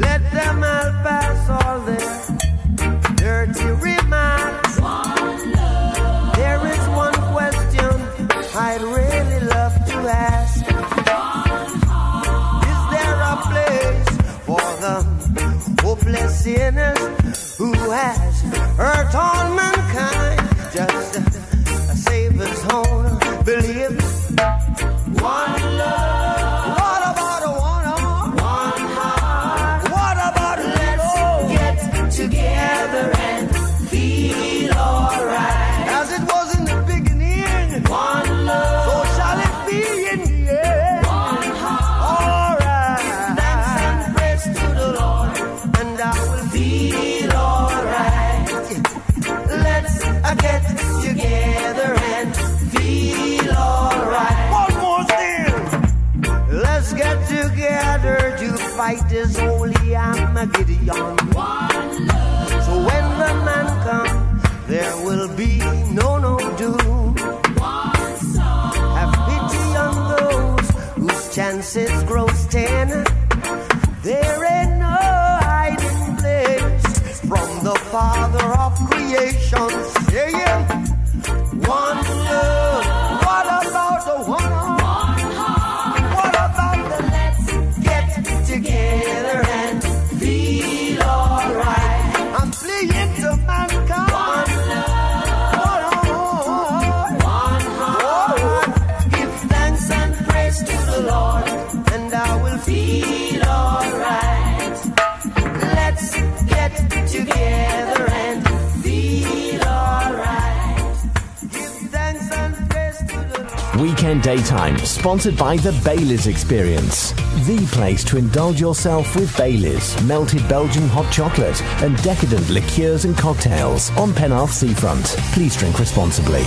Let them all pass all This dirty. There is one question I'd really love to ask. Is there a place for the hopeless sinners who hurt all mankind? Just one. Fight is holy Armageddon. So when the man comes, there will be no no doom. Have pity on those whose chances grow ten. There ain't no hiding place from the Father of creation. Saying, one love. What about the one together and feel alright? I'm pleading to mankind. One love. One heart. Give thanks and praise to the Lord, and I will feel alright. Let's get together Weekend Daytime, sponsored by the Baileys Experience. The place to indulge yourself with Baileys, melted Belgian hot chocolate, and decadent liqueurs and cocktails on Penarth Seafront. Please drink responsibly.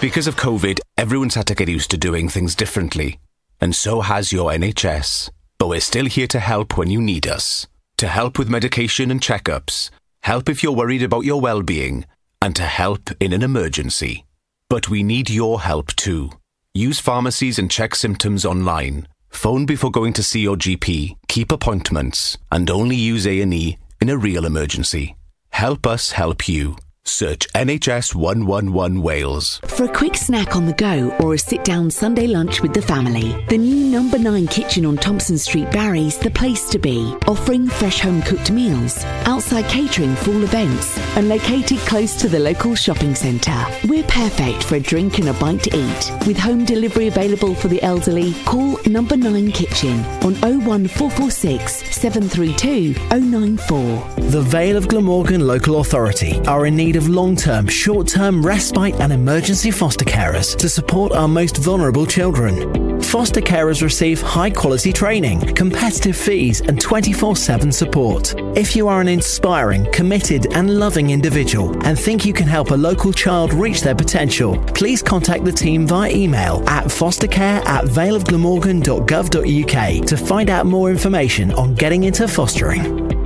Because of COVID, everyone's had to get used to doing things differently. And so has your NHS. But we're still here to help when you need us. To help with medication and checkups, help if you're worried about your well-being, and to help in an emergency. But we need your help too. Use pharmacies and check symptoms online. Phone before going to see your GP, keep appointments, and only use A&E in a real emergency. Help us help you. Search NHS 111 Wales. For a quick snack on the go or a sit down Sunday lunch with the family, the new number 9 kitchen on Thompson Street, Barry's the place to be. Offering fresh home cooked meals, outside catering for all events, and located close to the local shopping centre. We're perfect for a drink and a bite to eat. With home delivery available for the elderly, call number 9 kitchen on 01446 732 094. The Vale of Glamorgan Local Authority are in need of long term, short term respite and emergency foster carers to support our most vulnerable children. Foster carers receive high quality training, competitive fees, and 24 7 support. If you are an inspiring, committed, and loving individual and think you can help a local child reach their potential, please contact the team via email at fostercare at valeofglamorgan.gov.uk to find out more information on getting into fostering.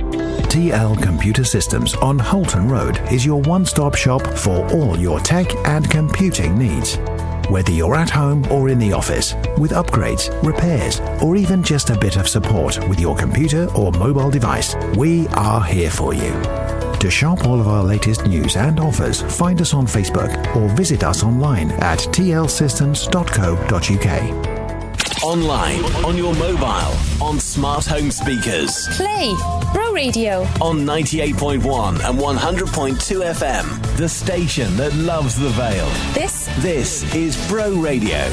TL Computer Systems on Holton Road is your one stop shop for all your tech and computing needs. Whether you're at home or in the office, with upgrades, repairs, or even just a bit of support with your computer or mobile device, we are here for you. To shop all of our latest news and offers, find us on Facebook or visit us online at tlsystems.co.uk. Online, on your mobile, on smart home speakers, Play Bro Radio. on 98.1 and 100.2 FM. The station that loves the Vale. This This is Bro Radio.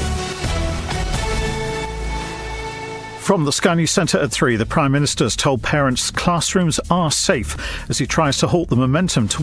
From the Sky News Centre at 3, the Prime Minister's told parents classrooms are safe as he tries to halt the momentum towards